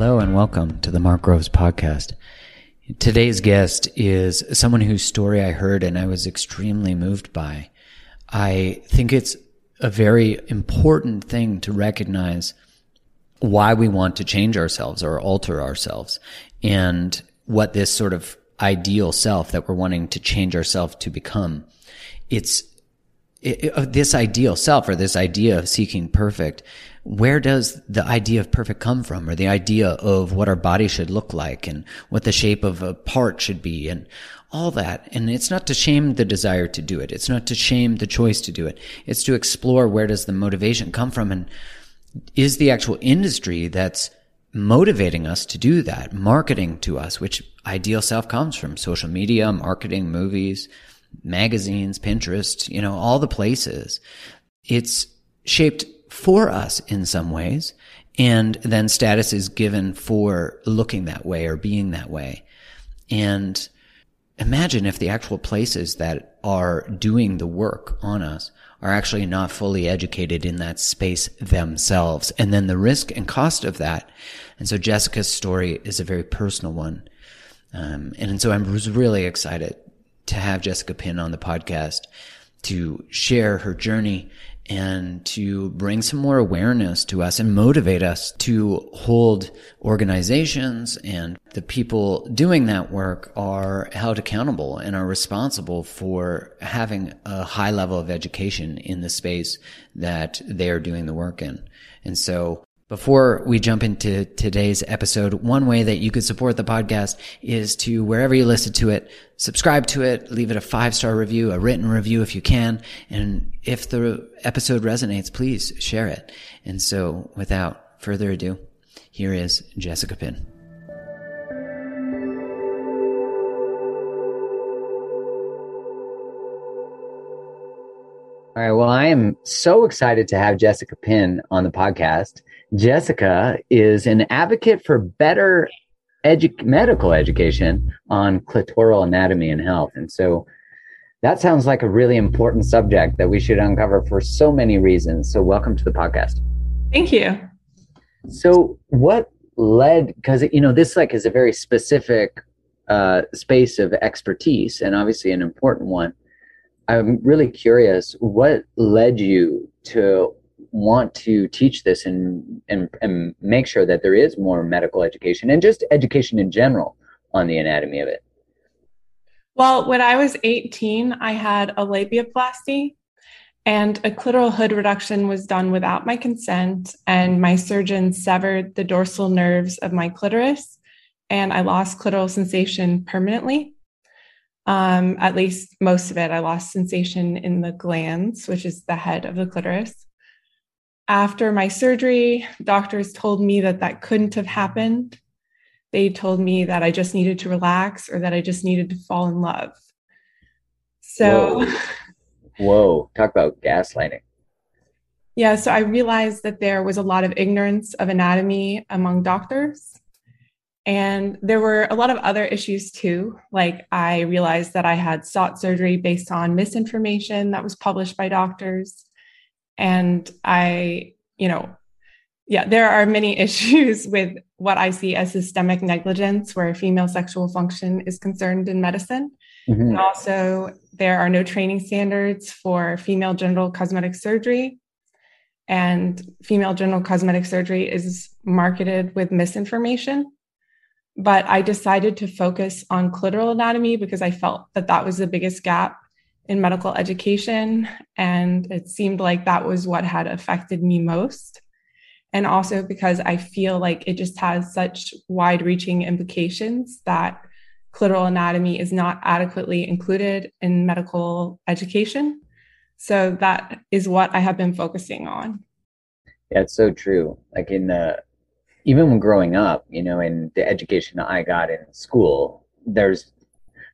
Hello and welcome to the Mark Groves podcast. Today's guest is someone whose story I heard and I was extremely moved by. I think it's a very important thing to recognize why we want to change ourselves or alter ourselves and what this sort of ideal self that we're wanting to change ourselves to become. It's it, it, uh, this ideal self or this idea of seeking perfect where does the idea of perfect come from or the idea of what our body should look like and what the shape of a part should be and all that. And it's not to shame the desire to do it. It's not to shame the choice to do it. It's to explore where does the motivation come from and is the actual industry that's motivating us to do that, marketing to us, which ideal self comes from social media, marketing, movies, magazines, Pinterest, you know, all the places. It's shaped for us in some ways. And then status is given for looking that way or being that way. And imagine if the actual places that are doing the work on us are actually not fully educated in that space themselves. And then the risk and cost of that. And so Jessica's story is a very personal one. Um, and so I was really excited to have Jessica Pin on the podcast to share her journey and to bring some more awareness to us and motivate us to hold organizations and the people doing that work are held accountable and are responsible for having a high level of education in the space that they are doing the work in. And so before we jump into today's episode, one way that you could support the podcast is to wherever you listen to it, subscribe to it, leave it a five star review, a written review if you can. And if the episode resonates, please share it. And so without further ado, here is Jessica Pin. All right. Well, I am so excited to have Jessica Pin on the podcast. Jessica is an advocate for better edu- medical education on clitoral anatomy and health. And so that sounds like a really important subject that we should uncover for so many reasons. So, welcome to the podcast. Thank you. So, what led, because, you know, this like is a very specific uh, space of expertise and obviously an important one. I'm really curious what led you to want to teach this and, and and make sure that there is more medical education and just education in general on the anatomy of it? Well, when I was 18, I had a labiaplasty and a clitoral hood reduction was done without my consent and my surgeon severed the dorsal nerves of my clitoris and I lost clitoral sensation permanently. Um, at least most of it, I lost sensation in the glans, which is the head of the clitoris. After my surgery, doctors told me that that couldn't have happened. They told me that I just needed to relax or that I just needed to fall in love. So, Whoa, Whoa. talk about gaslighting. Yeah, so I realized that there was a lot of ignorance of anatomy among doctors. And there were a lot of other issues too. Like, I realized that I had sought surgery based on misinformation that was published by doctors. And I, you know, yeah, there are many issues with what I see as systemic negligence where female sexual function is concerned in medicine. Mm-hmm. And also, there are no training standards for female genital cosmetic surgery. And female genital cosmetic surgery is marketed with misinformation. But I decided to focus on clitoral anatomy because I felt that that was the biggest gap in medical education. And it seemed like that was what had affected me most. And also because I feel like it just has such wide reaching implications that clitoral anatomy is not adequately included in medical education. So that is what I have been focusing on. Yeah, it's so true. Like in the, even when growing up, you know, in the education I got in school, there's,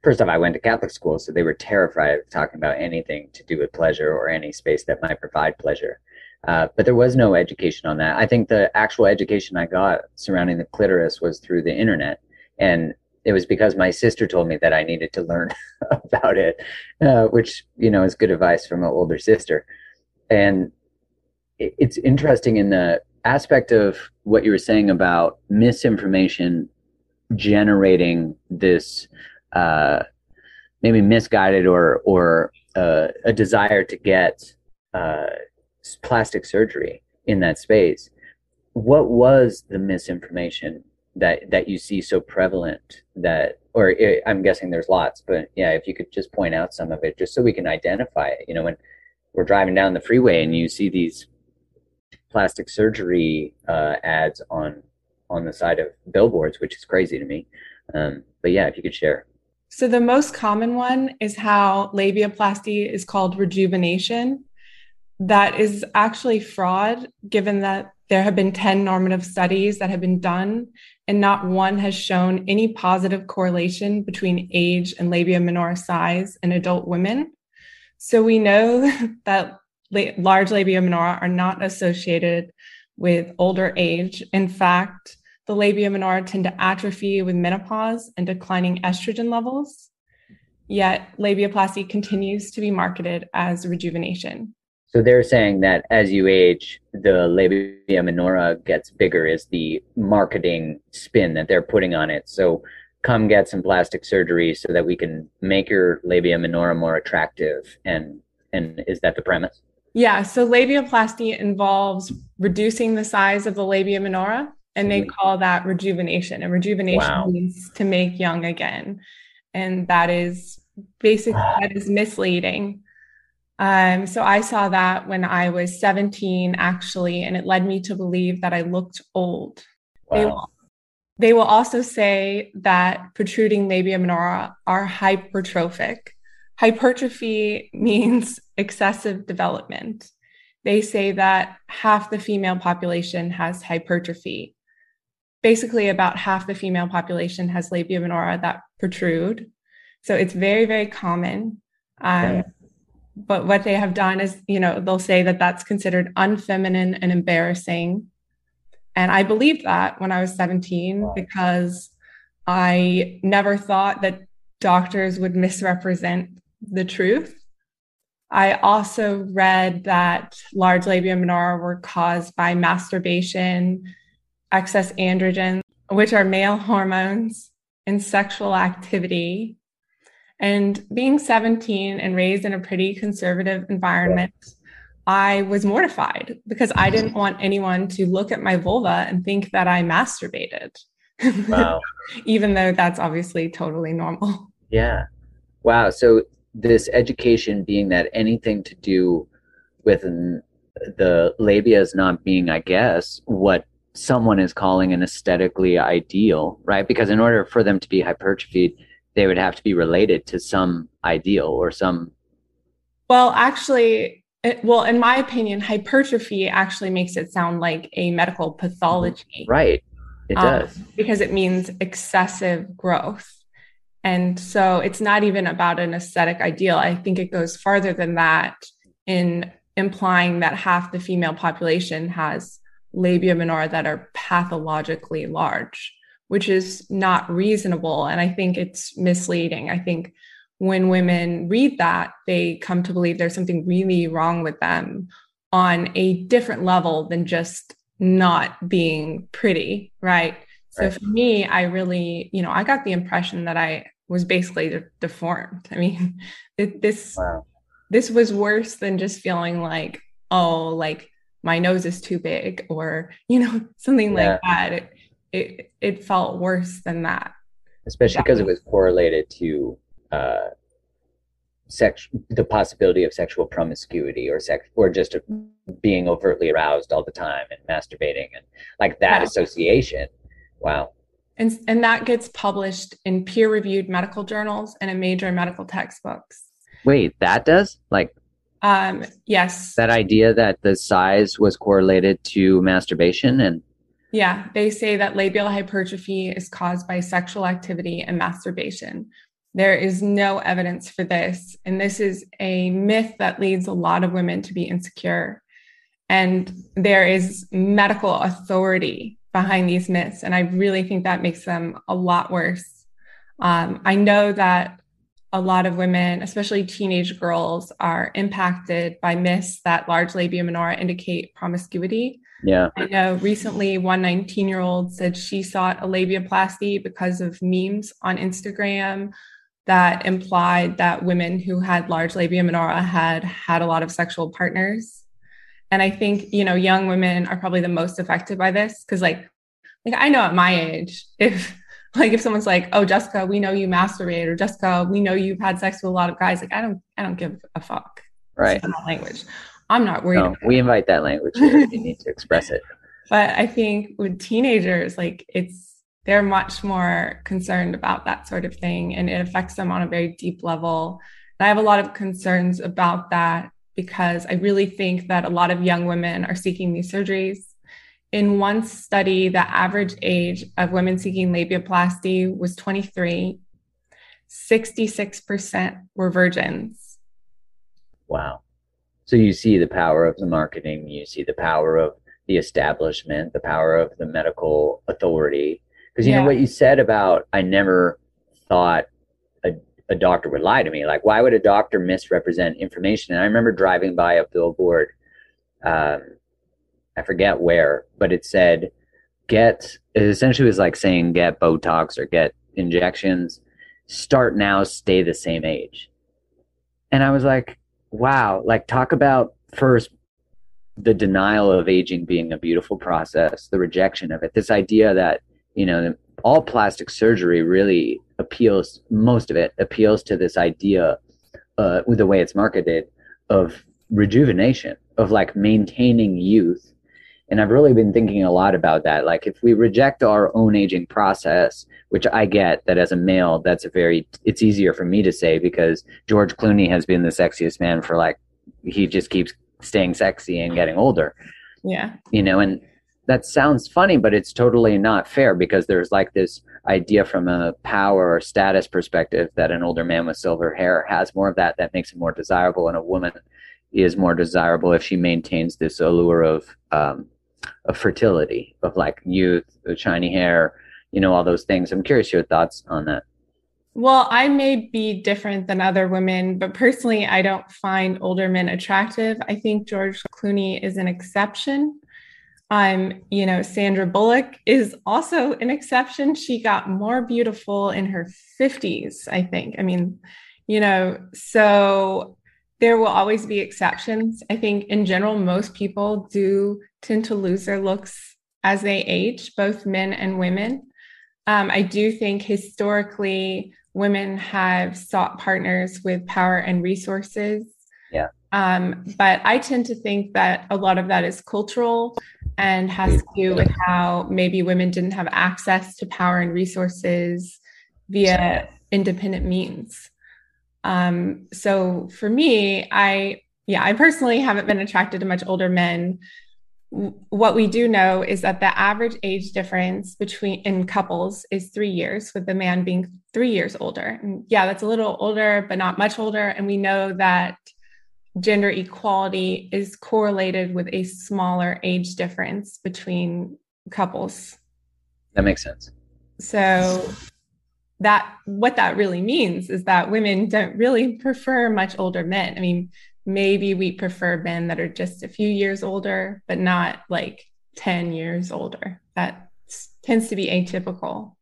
first off, I went to Catholic school, so they were terrified of talking about anything to do with pleasure or any space that might provide pleasure. Uh, but there was no education on that. I think the actual education I got surrounding the clitoris was through the internet. And it was because my sister told me that I needed to learn about it, uh, which you know is good advice from an older sister. And it, it's interesting in the aspect of what you were saying about misinformation generating this uh, maybe misguided or or uh, a desire to get uh, plastic surgery in that space. What was the misinformation that that you see so prevalent that or eh, i'm guessing there's lots but yeah if you could just point out some of it just so we can identify it you know when we're driving down the freeway and you see these plastic surgery uh, ads on on the side of billboards which is crazy to me um, but yeah if you could share so the most common one is how labiaplasty is called rejuvenation that is actually fraud given that there have been 10 normative studies that have been done, and not one has shown any positive correlation between age and labia minora size in adult women. So we know that large labia minora are not associated with older age. In fact, the labia minora tend to atrophy with menopause and declining estrogen levels. Yet labiaplasty continues to be marketed as rejuvenation. So they're saying that as you age, the labia minora gets bigger is the marketing spin that they're putting on it. So come get some plastic surgery so that we can make your labia minora more attractive. And and is that the premise? Yeah. So labiaplasty involves reducing the size of the labia minora, and they call that rejuvenation. And rejuvenation wow. means to make young again, and that is basically that is misleading um, so I saw that when I was 17, actually, and it led me to believe that I looked old. Wow. They, will, they will also say that protruding labia minora are hypertrophic. Hypertrophy means excessive development. They say that half the female population has hypertrophy. Basically, about half the female population has labia minora that protrude. So it's very, very common. Um, but what they have done is you know they'll say that that's considered unfeminine and embarrassing and i believed that when i was 17 because i never thought that doctors would misrepresent the truth i also read that large labia minora were caused by masturbation excess androgens, which are male hormones and sexual activity and being 17 and raised in a pretty conservative environment, I was mortified because I didn't want anyone to look at my vulva and think that I masturbated. Wow. Even though that's obviously totally normal. Yeah. Wow. So this education being that anything to do with the labia is not being, I guess, what someone is calling an aesthetically ideal, right? Because in order for them to be hypertrophied, they would have to be related to some ideal or some. Well, actually, it, well, in my opinion, hypertrophy actually makes it sound like a medical pathology. Right. It um, does. Because it means excessive growth. And so it's not even about an aesthetic ideal. I think it goes farther than that in implying that half the female population has labia minora that are pathologically large, which is not reasonable. And I think it's misleading. I think when women read that, they come to believe there's something really wrong with them on a different level than just not being pretty, right? So for me, I really, you know, I got the impression that I was basically de- deformed. I mean, it, this wow. this was worse than just feeling like, oh, like my nose is too big, or you know, something yeah. like that. It, it it felt worse than that. Especially because it was correlated to uh, sex, the possibility of sexual promiscuity or sex, or just being overtly aroused all the time and masturbating and like that association. Wow. And, and that gets published in peer reviewed medical journals and in major medical textbooks. Wait, that does? Like, um, yes. That idea that the size was correlated to masturbation and. Yeah, they say that labial hypertrophy is caused by sexual activity and masturbation. There is no evidence for this. And this is a myth that leads a lot of women to be insecure. And there is medical authority behind these myths. And I really think that makes them a lot worse. Um, I know that a lot of women, especially teenage girls, are impacted by myths that large labia minora indicate promiscuity. Yeah. I know recently one 19 year old said she sought a labiaplasty because of memes on Instagram that implied that women who had large labia minora had had a lot of sexual partners. And I think, you know, young women are probably the most affected by this because like like I know at my age, if like if someone's like, "Oh, Jessica, we know you masturbate," or "Jessica, we know you've had sex with a lot of guys," like I don't, I don't give a fuck. Right. language. I'm not worried. No, we invite that language. you need to express it. But I think with teenagers, like it's they're much more concerned about that sort of thing, and it affects them on a very deep level. And I have a lot of concerns about that because I really think that a lot of young women are seeking these surgeries in one study, the average age of women seeking labiaplasty was 23. 66% were virgins. Wow. So you see the power of the marketing, you see the power of the establishment, the power of the medical authority. Because you yeah. know what you said about, I never thought a, a doctor would lie to me. Like, why would a doctor misrepresent information? And I remember driving by a billboard um, I forget where, but it said get it essentially was like saying get Botox or get injections, start now, stay the same age. And I was like, wow, like talk about first the denial of aging being a beautiful process, the rejection of it, this idea that, you know, all plastic surgery really appeals, most of it appeals to this idea, uh, with the way it's marketed, of rejuvenation, of like maintaining youth and I've really been thinking a lot about that. Like, if we reject our own aging process, which I get that as a male, that's a very, it's easier for me to say because George Clooney has been the sexiest man for like, he just keeps staying sexy and getting older. Yeah. You know, and that sounds funny, but it's totally not fair because there's like this idea from a power or status perspective that an older man with silver hair has more of that, that makes him more desirable, and a woman is more desirable if she maintains this allure of um, of fertility, of like youth, shiny hair, you know, all those things. I'm curious your thoughts on that. Well, I may be different than other women, but personally, I don't find older men attractive. I think George Clooney is an exception. Um, you know, Sandra Bullock is also an exception. She got more beautiful in her 50s, I think. I mean, you know, so there will always be exceptions. I think in general, most people do tend to lose their looks as they age, both men and women. Um, I do think historically women have sought partners with power and resources. Yeah. Um, but I tend to think that a lot of that is cultural and has to do with how maybe women didn't have access to power and resources via independent means. Um, so for me, I, yeah, I personally haven't been attracted to much older men. What we do know is that the average age difference between in couples is three years, with the man being three years older. And yeah, that's a little older, but not much older. And we know that gender equality is correlated with a smaller age difference between couples. That makes sense. So that what that really means is that women don't really prefer much older men. I mean, maybe we prefer men that are just a few years older, but not like 10 years older. That tends to be atypical.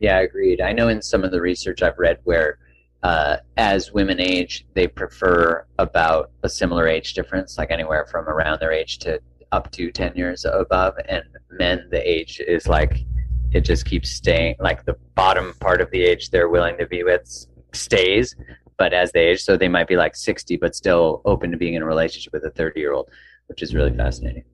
Yeah, agreed. I know in some of the research I've read where uh, as women age, they prefer about a similar age difference, like anywhere from around their age to up to 10 years above. And men, the age is like it just keeps staying like the bottom part of the age they're willing to be with stays but as they age so they might be like 60 but still open to being in a relationship with a 30 year old which is really fascinating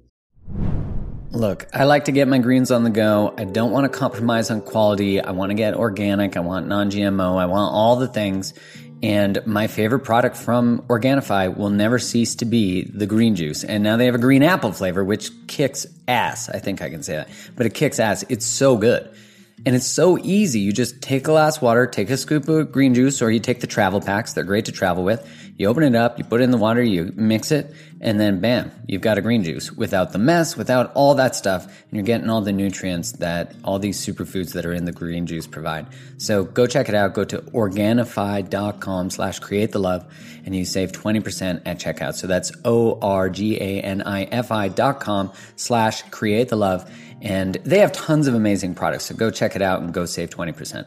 Look, I like to get my greens on the go. I don't want to compromise on quality. I want to get organic. I want non GMO. I want all the things. And my favorite product from Organifi will never cease to be the green juice. And now they have a green apple flavor, which kicks ass. I think I can say that. But it kicks ass. It's so good. And it's so easy. You just take a glass of water, take a scoop of green juice, or you take the travel packs. They're great to travel with. You open it up, you put it in the water, you mix it, and then bam, you've got a green juice without the mess, without all that stuff. And you're getting all the nutrients that all these superfoods that are in the green juice provide. So go check it out. Go to Organifi.com slash create the love and you save 20% at checkout. So that's O-R-G-A-N-I-F-I dot com slash create the love and they have tons of amazing products. So go check it out and go save 20%.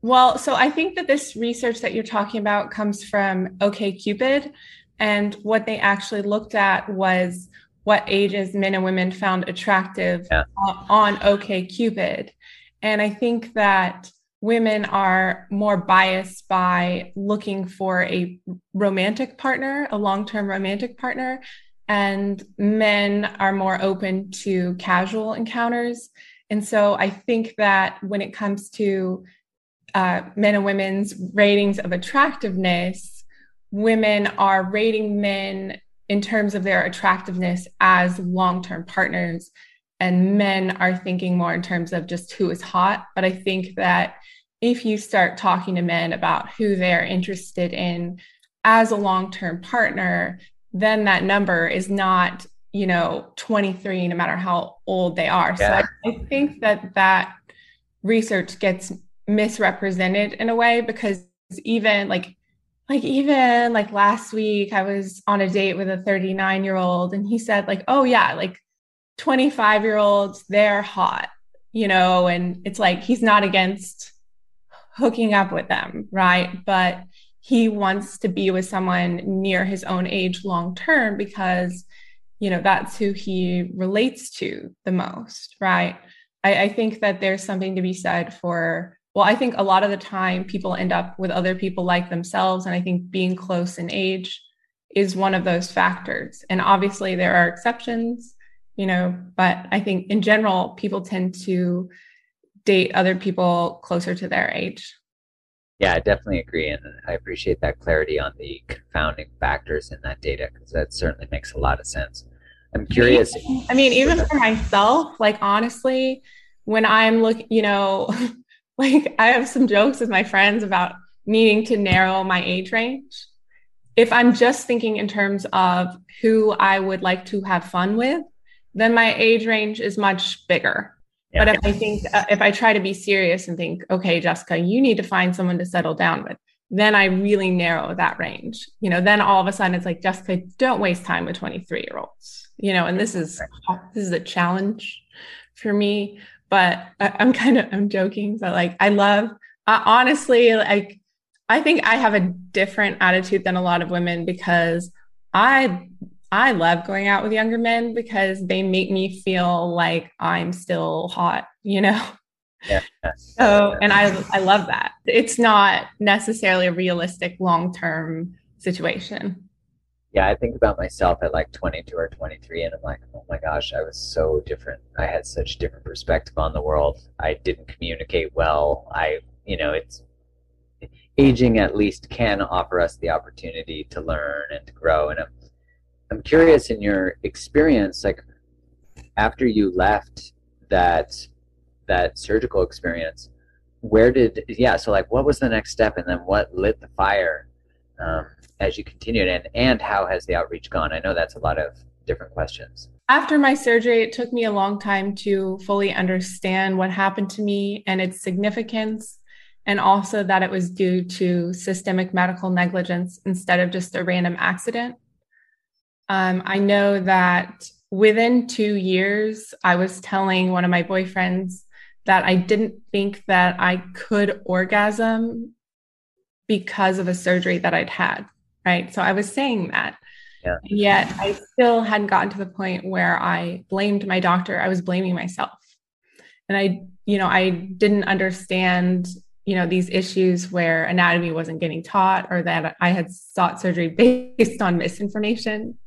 Well, so I think that this research that you're talking about comes from OKCupid. And what they actually looked at was what ages men and women found attractive yeah. on OKCupid. And I think that women are more biased by looking for a romantic partner, a long term romantic partner, and men are more open to casual encounters. And so I think that when it comes to uh, men and women's ratings of attractiveness, women are rating men in terms of their attractiveness as long term partners, and men are thinking more in terms of just who is hot. But I think that if you start talking to men about who they're interested in as a long term partner, then that number is not, you know, 23, no matter how old they are. Yeah. So I, I think that that research gets misrepresented in a way because even like like even like last week i was on a date with a 39 year old and he said like oh yeah like 25 year olds they're hot you know and it's like he's not against hooking up with them right but he wants to be with someone near his own age long term because you know that's who he relates to the most right? I, I, think that there's something to be said for well i think a lot of the time people end up with other people like themselves and i think being close in age is one of those factors. And obviously there are exceptions you know but i think in general people tend to date other people closer to their age yeah, I definitely agree. And I appreciate that clarity on the confounding factors in that data because that certainly makes a lot of sense. I'm curious. I mean, even for myself, like honestly, when I'm looking, you know, like I have some jokes with my friends about needing to narrow my age range. If I'm just thinking in terms of who I would like to have fun with, then my age range is much bigger. Yeah. But if I think, uh, if I try to be serious and think, okay, Jessica, you need to find someone to settle down with, then I really narrow that range. You know, then all of a sudden it's like, Jessica, don't waste time with 23 year olds, you know, and this is, this is a challenge for me, but I, am kind of, I'm joking, but like, I love, uh, honestly, like, I think I have a different attitude than a lot of women because I I love going out with younger men because they make me feel like I'm still hot, you know? Yeah. So, and I, I love that. It's not necessarily a realistic long term situation. Yeah, I think about myself at like 22 or 23, and I'm like, oh my gosh, I was so different. I had such different perspective on the world. I didn't communicate well. I, you know, it's aging at least can offer us the opportunity to learn and to grow. And I'm, I'm curious in your experience, like after you left that that surgical experience, where did yeah? So like, what was the next step, and then what lit the fire? Um, as you continued and and how has the outreach gone i know that's a lot of different questions after my surgery it took me a long time to fully understand what happened to me and its significance and also that it was due to systemic medical negligence instead of just a random accident um, i know that within two years i was telling one of my boyfriends that i didn't think that i could orgasm because of a surgery that i'd had right? So I was saying that. Yeah. Yet I still hadn't gotten to the point where I blamed my doctor. I was blaming myself. And I, you know, I didn't understand, you know, these issues where anatomy wasn't getting taught or that I had sought surgery based on misinformation.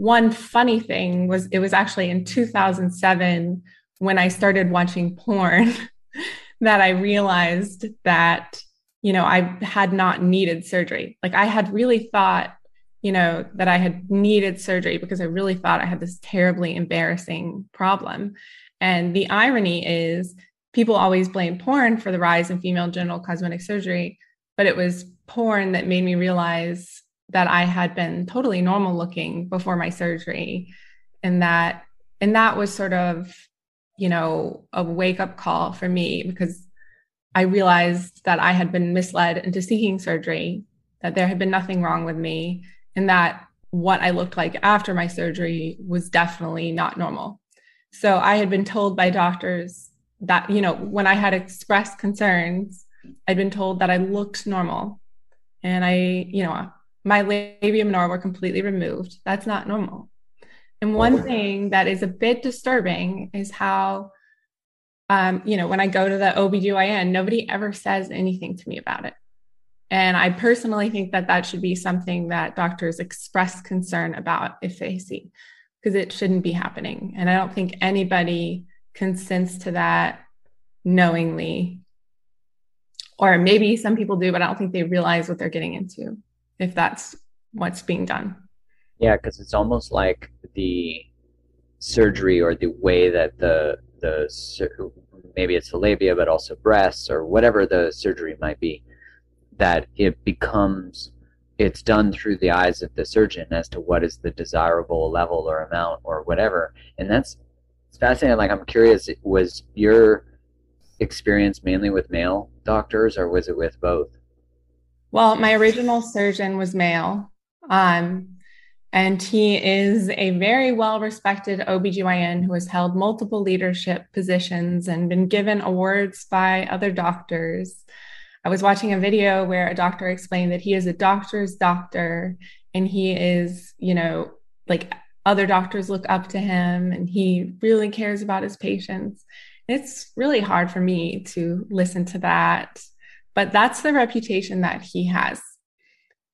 One funny thing was it was actually in 2007 when I started watching porn that I realized that you know, I had not needed surgery. Like I had really thought, you know, that I had needed surgery because I really thought I had this terribly embarrassing problem. And the irony is, people always blame porn for the rise in female genital cosmetic surgery, but it was porn that made me realize that I had been totally normal looking before my surgery. And that, and that was sort of, you know, a wake up call for me because I realized that I had been misled into seeking surgery, that there had been nothing wrong with me, and that what I looked like after my surgery was definitely not normal. So I had been told by doctors that, you know, when I had expressed concerns, I'd been told that I looked normal. And I, you know, my labia minora were completely removed. That's not normal. And one thing that is a bit disturbing is how um, you know, when I go to the OBGYN, nobody ever says anything to me about it. And I personally think that that should be something that doctors express concern about if they see, because it shouldn't be happening. And I don't think anybody consents to that knowingly. Or maybe some people do, but I don't think they realize what they're getting into if that's what's being done. Yeah, because it's almost like the surgery or the way that the the maybe it's the labia, but also breasts or whatever the surgery might be, that it becomes it's done through the eyes of the surgeon as to what is the desirable level or amount or whatever, and that's it's fascinating. Like I'm curious, was your experience mainly with male doctors or was it with both? Well, my original surgeon was male. Um, and he is a very well respected OBGYN who has held multiple leadership positions and been given awards by other doctors. I was watching a video where a doctor explained that he is a doctor's doctor and he is, you know, like other doctors look up to him and he really cares about his patients. It's really hard for me to listen to that, but that's the reputation that he has.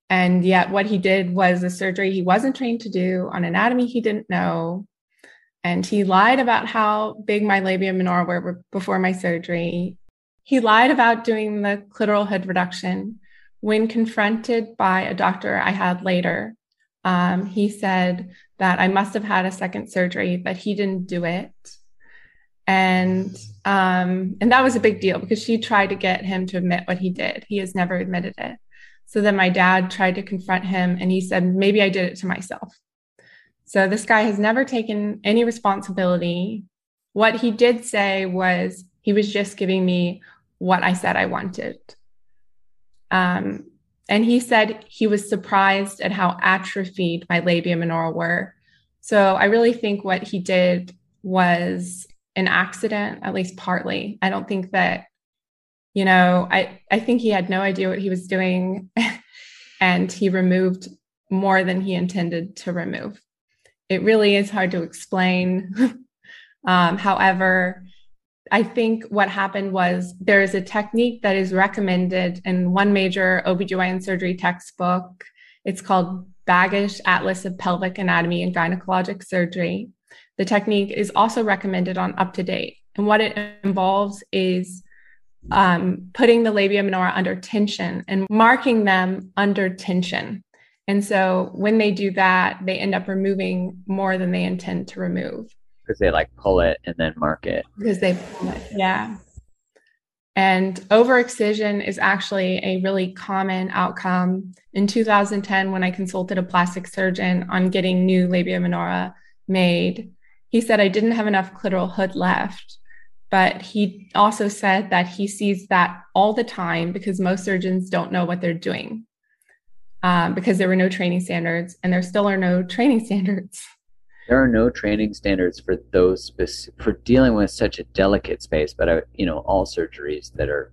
And yet, what he did was a surgery he wasn't trained to do on anatomy he didn't know. And he lied about how big my labia minora were before my surgery. He lied about doing the clitoral hood reduction. When confronted by a doctor I had later, um, he said that I must have had a second surgery, but he didn't do it. And um, and that was a big deal because she tried to get him to admit what he did. He has never admitted it. So then my dad tried to confront him and he said, maybe I did it to myself. So this guy has never taken any responsibility. What he did say was he was just giving me what I said I wanted. Um, and he said he was surprised at how atrophied my labia minora were. So I really think what he did was an accident, at least partly. I don't think that you know, I, I think he had no idea what he was doing and he removed more than he intended to remove. It really is hard to explain. um, however, I think what happened was there is a technique that is recommended in one major OBGYN surgery textbook. It's called Baggish Atlas of Pelvic Anatomy and Gynecologic Surgery. The technique is also recommended on Up to Date. And what it involves is um, putting the labia minora under tension and marking them under tension. And so when they do that, they end up removing more than they intend to remove. Because they like pull it and then mark it. Because they pull it, yeah. And over excision is actually a really common outcome. In 2010, when I consulted a plastic surgeon on getting new labia minora made, he said I didn't have enough clitoral hood left. But he also said that he sees that all the time because most surgeons don't know what they're doing um, because there were no training standards and there still are no training standards. There are no training standards for those for dealing with such a delicate space, but uh, you know all surgeries that are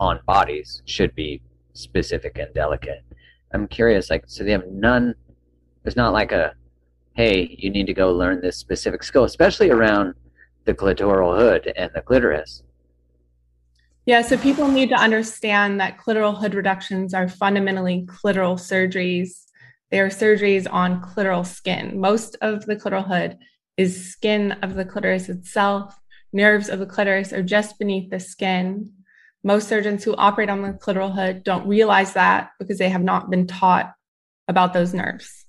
on bodies should be specific and delicate. I'm curious, like, so they have none. There's not like a, hey, you need to go learn this specific skill, especially around the clitoral hood and the clitoris. Yeah, so people need to understand that clitoral hood reductions are fundamentally clitoral surgeries. They are surgeries on clitoral skin. Most of the clitoral hood is skin of the clitoris itself. Nerves of the clitoris are just beneath the skin. Most surgeons who operate on the clitoral hood don't realize that because they have not been taught about those nerves.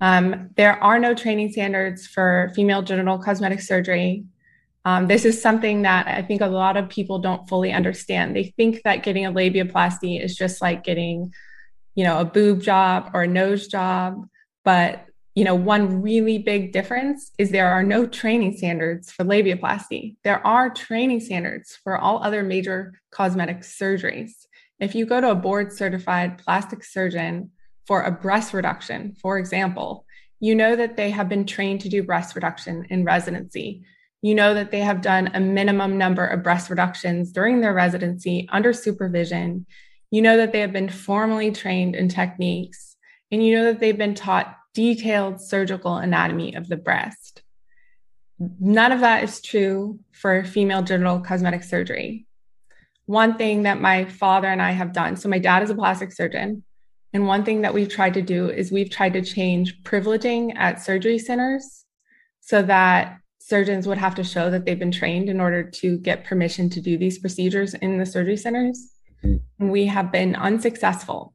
Um, there are no training standards for female genital cosmetic surgery. Um, this is something that I think a lot of people don't fully understand. They think that getting a labiaplasty is just like getting, you know, a boob job or a nose job. But, you know, one really big difference is there are no training standards for labiaplasty. There are training standards for all other major cosmetic surgeries. If you go to a board certified plastic surgeon for a breast reduction, for example, you know that they have been trained to do breast reduction in residency. You know that they have done a minimum number of breast reductions during their residency under supervision. You know that they have been formally trained in techniques, and you know that they've been taught detailed surgical anatomy of the breast. None of that is true for female genital cosmetic surgery. One thing that my father and I have done so, my dad is a plastic surgeon. And one thing that we've tried to do is we've tried to change privileging at surgery centers so that surgeons would have to show that they've been trained in order to get permission to do these procedures in the surgery centers. Hmm. And we have been unsuccessful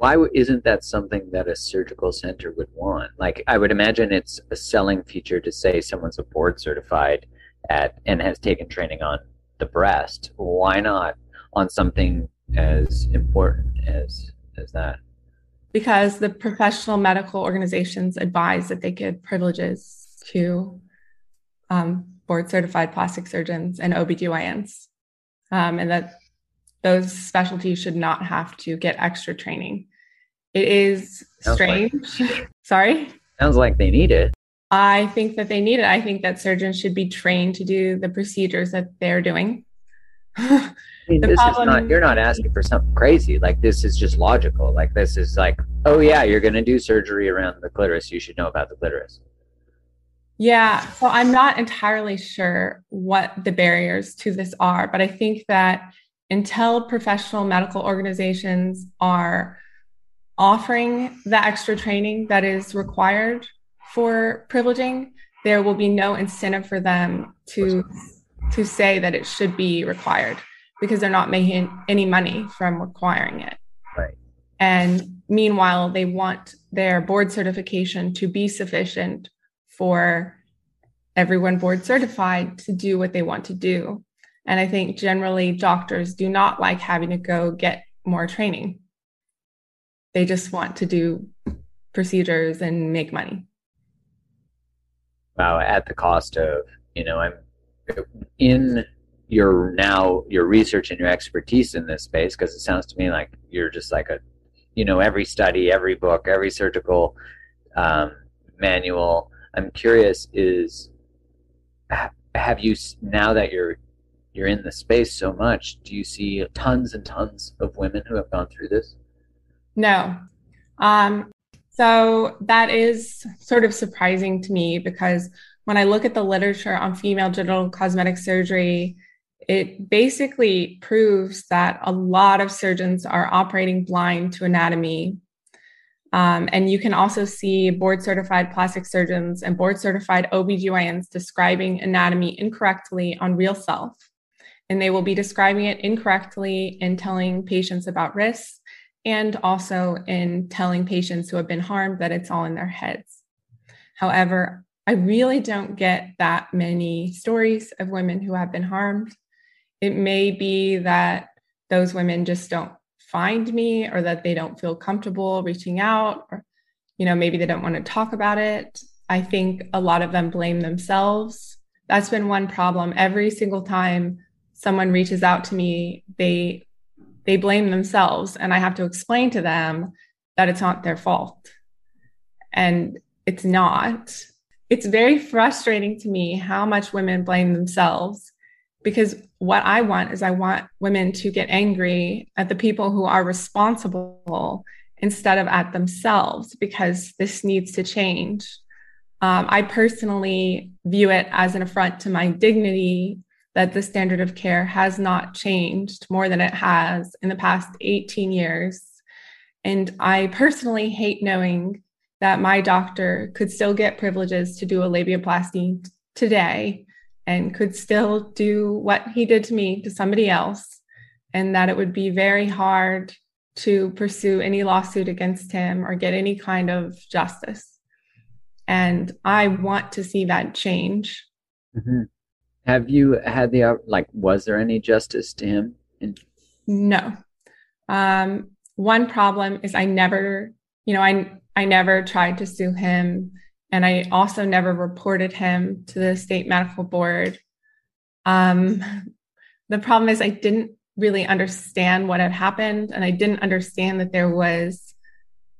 why isn't that something that a surgical center would want? Like, I would imagine it's a selling feature to say someone's a board certified at and has taken training on the breast. Why not on something as important as as that? Because the professional medical organizations advise that they give privileges to um, board certified plastic surgeons and OBGYNs, um, and that those specialties should not have to get extra training. It is Sounds strange. Like, Sorry? Sounds like they need it. I think that they need it. I think that surgeons should be trained to do the procedures that they're doing. I mean, this is not, you're not asking for something crazy. Like, this is just logical. Like, this is like, oh, yeah, you're going to do surgery around the clitoris. You should know about the clitoris. Yeah. So I'm not entirely sure what the barriers to this are, but I think that until professional medical organizations are offering the extra training that is required for privileging, there will be no incentive for them to to say that it should be required because they're not making any money from requiring it. Right. And meanwhile, they want their board certification to be sufficient for everyone board certified to do what they want to do. And I think generally doctors do not like having to go get more training. They just want to do procedures and make money. Wow, at the cost of, you know, I'm in your now your research and your expertise in this space because it sounds to me like you're just like a you know every study, every book, every surgical um, manual. I'm curious: is have you now that you're you're in the space so much? Do you see tons and tons of women who have gone through this? No. Um, so that is sort of surprising to me because when I look at the literature on female genital cosmetic surgery, it basically proves that a lot of surgeons are operating blind to anatomy. Um, and you can also see board certified plastic surgeons and board certified OBGYNs describing anatomy incorrectly on RealSelf. And they will be describing it incorrectly in telling patients about risks and also in telling patients who have been harmed that it's all in their heads. However, I really don't get that many stories of women who have been harmed. It may be that those women just don't find me or that they don't feel comfortable reaching out or you know maybe they don't want to talk about it. I think a lot of them blame themselves. That's been one problem. Every single time someone reaches out to me, they they blame themselves and I have to explain to them that it's not their fault. And it's not. It's very frustrating to me how much women blame themselves because what I want is I want women to get angry at the people who are responsible instead of at themselves because this needs to change. Um, I personally view it as an affront to my dignity that the standard of care has not changed more than it has in the past 18 years. And I personally hate knowing that my doctor could still get privileges to do a labiaplasty today and could still do what he did to me to somebody else, and that it would be very hard to pursue any lawsuit against him or get any kind of justice. And I want to see that change. Mm-hmm. Have you had the like? Was there any justice to him? In- no. Um, one problem is I never, you know, I I never tried to sue him, and I also never reported him to the state medical board. Um, the problem is I didn't really understand what had happened, and I didn't understand that there was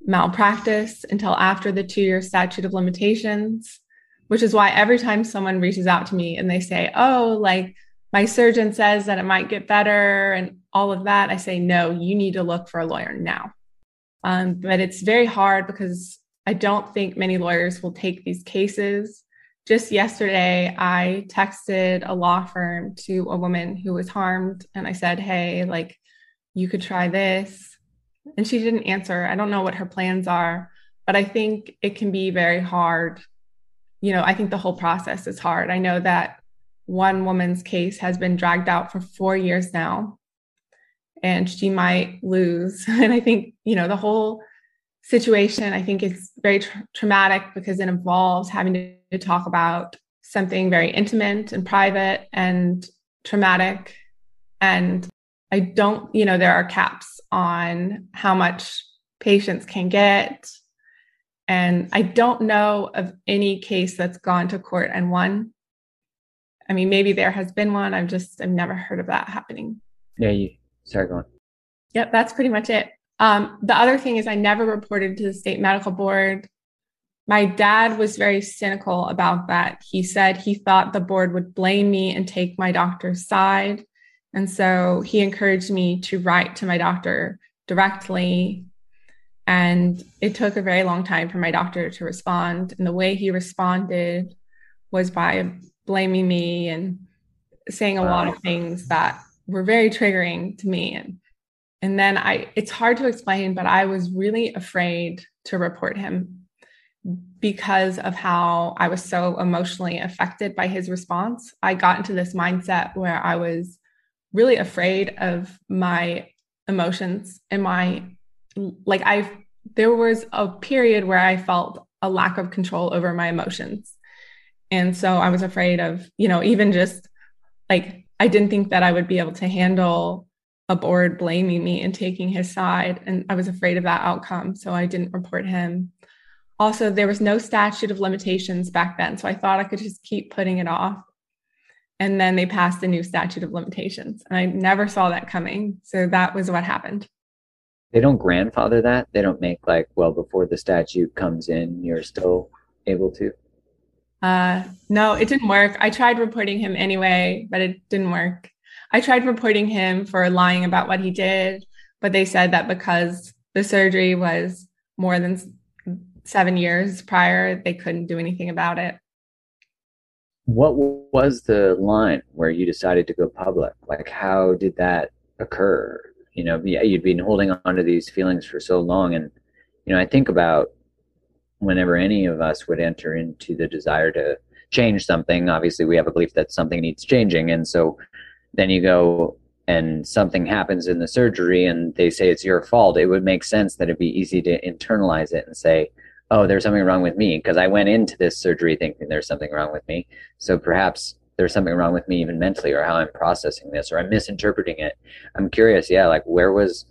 malpractice until after the two year statute of limitations which is why every time someone reaches out to me and they say, Oh, like my surgeon says that it might get better and all of that, I say, No, you need to look for a lawyer now. Um, but it's very hard because I don't think many lawyers will take these cases. Just yesterday, I texted a law firm to a woman who was harmed and I said, Hey, like, you could try this. And she didn't answer. I don't know what her plans are, but I think it can be very hard you know, I think the whole process is hard. I know that one woman's case has been dragged out for four years now, and she might lose. And I think, you know, the whole situation, I think it's very tra- traumatic because it involves having to, to talk about something very intimate and private and traumatic. And I don't, you know, there are caps on how much patients can get and I don't know of any case that's gone to court and won. I mean, maybe there has been one. I've just, I've never heard of that happening. Yeah, you start going. Yep, that's pretty much it. Um, the other thing is, I never reported to the state medical board. My dad was very cynical about that. He said he thought the board would blame me and take my doctor's side. And so he encouraged me to write to my doctor directly and it took a very long time for my doctor to respond. And the way he responded was by blaming me and saying a lot of things that were very triggering to me. And and then I it's hard to explain, but I was really afraid to report him because of how I was so emotionally affected by his response. I got into this mindset where I was really afraid of my emotions and my like I there was a period where I felt a lack of control over my emotions. And so I was afraid of, you know, even just like I didn't think that I would be able to handle a board blaming me and taking his side. And I was afraid of that outcome. So I didn't report him. Also, there was no statute of limitations back then. So I thought I could just keep putting it off. And then they passed the new statute of limitations. And I never saw that coming. So that was what happened. They don't grandfather that. They don't make like, well, before the statute comes in, you're still able to. Uh, no, it didn't work. I tried reporting him anyway, but it didn't work. I tried reporting him for lying about what he did, but they said that because the surgery was more than seven years prior, they couldn't do anything about it. What was the line where you decided to go public? Like, how did that occur? You know, you'd been holding on to these feelings for so long. And, you know, I think about whenever any of us would enter into the desire to change something, obviously we have a belief that something needs changing. And so then you go and something happens in the surgery and they say it's your fault. It would make sense that it'd be easy to internalize it and say, oh, there's something wrong with me because I went into this surgery thinking there's something wrong with me. So perhaps there's something wrong with me even mentally or how I'm processing this or I'm misinterpreting it. I'm curious, yeah, like where was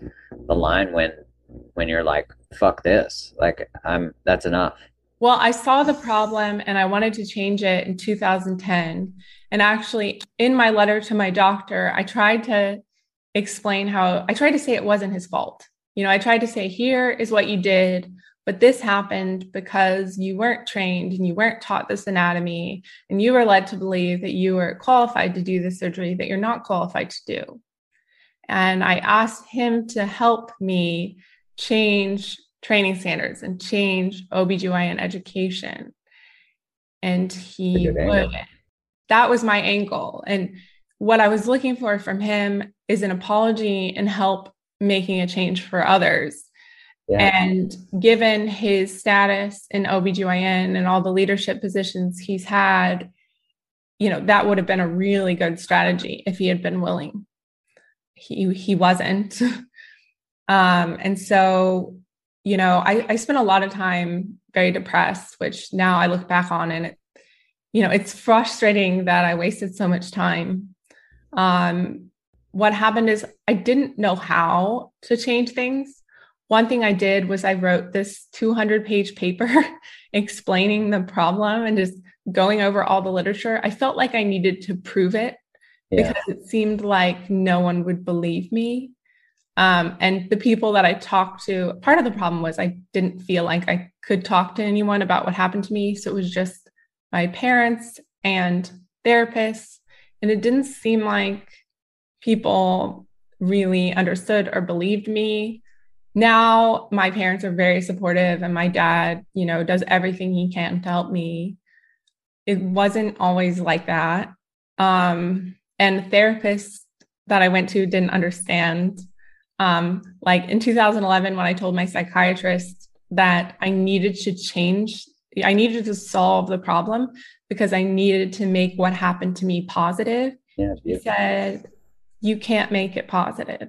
the line when when you're like, fuck this. Like I'm that's enough. Well, I saw the problem and I wanted to change it in 2010. And actually, in my letter to my doctor, I tried to explain how I tried to say it wasn't his fault. You know, I tried to say, here is what you did. But this happened because you weren't trained and you weren't taught this anatomy, and you were led to believe that you were qualified to do the surgery that you're not qualified to do. And I asked him to help me change training standards and change OBGYN education. And he would. That was my angle. And what I was looking for from him is an apology and help making a change for others and given his status in OBGYN and all the leadership positions he's had, you know, that would have been a really good strategy if he had been willing. He he wasn't. um, and so, you know, I, I spent a lot of time very depressed, which now I look back on and it, you know, it's frustrating that I wasted so much time. Um, what happened is I didn't know how to change things one thing I did was I wrote this 200 page paper explaining the problem and just going over all the literature. I felt like I needed to prove it yeah. because it seemed like no one would believe me. Um, and the people that I talked to, part of the problem was I didn't feel like I could talk to anyone about what happened to me. So it was just my parents and therapists. And it didn't seem like people really understood or believed me now my parents are very supportive and my dad you know does everything he can to help me. It wasn't always like that. Um and therapists that i went to didn't understand. Um like in 2011 when i told my psychiatrist that i needed to change i needed to solve the problem because i needed to make what happened to me positive yeah, he said you can't make it positive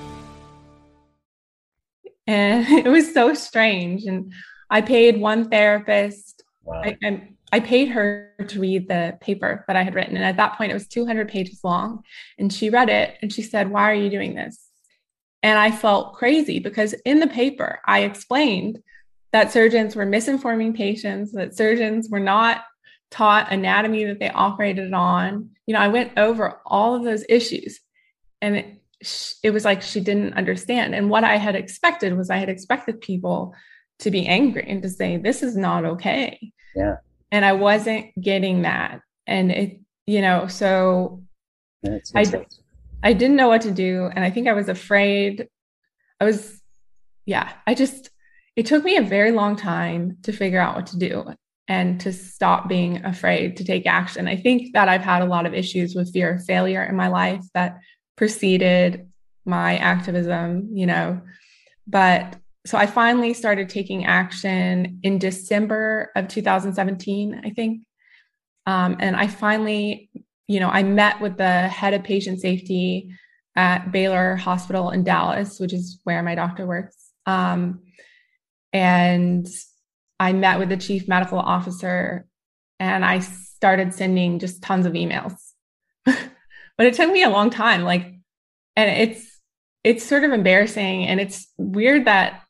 and it was so strange. And I paid one therapist. Wow. I, I, I paid her to read the paper that I had written. And at that point, it was 200 pages long. And she read it and she said, Why are you doing this? And I felt crazy because in the paper, I explained that surgeons were misinforming patients, that surgeons were not taught anatomy that they operated on. You know, I went over all of those issues. And it, it was like she didn't understand. And what I had expected was I had expected people to be angry and to say, this is not okay. Yeah. And I wasn't getting that. And it, you know, so I, I didn't know what to do. And I think I was afraid. I was, yeah, I just, it took me a very long time to figure out what to do and to stop being afraid to take action. I think that I've had a lot of issues with fear of failure in my life that preceded my activism, you know. But so I finally started taking action in December of 2017, I think. Um, and I finally, you know, I met with the head of patient safety at Baylor Hospital in Dallas, which is where my doctor works. Um, and I met with the chief medical officer and I started sending just tons of emails. but it took me a long time. Like, and it's, it's sort of embarrassing and it's weird that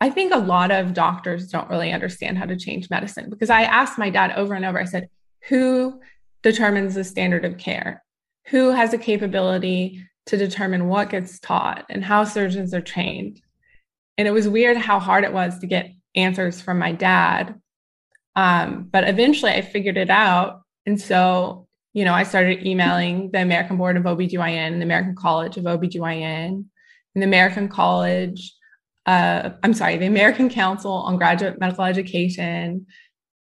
I think a lot of doctors don't really understand how to change medicine because I asked my dad over and over, I said, who determines the standard of care? Who has a capability to determine what gets taught and how surgeons are trained? And it was weird how hard it was to get answers from my dad. Um, but eventually I figured it out. And so, you know, I started emailing the American Board of OBGYN, the American College of OBGYN, and the American College uh, I'm sorry, the American Council on Graduate Medical Education.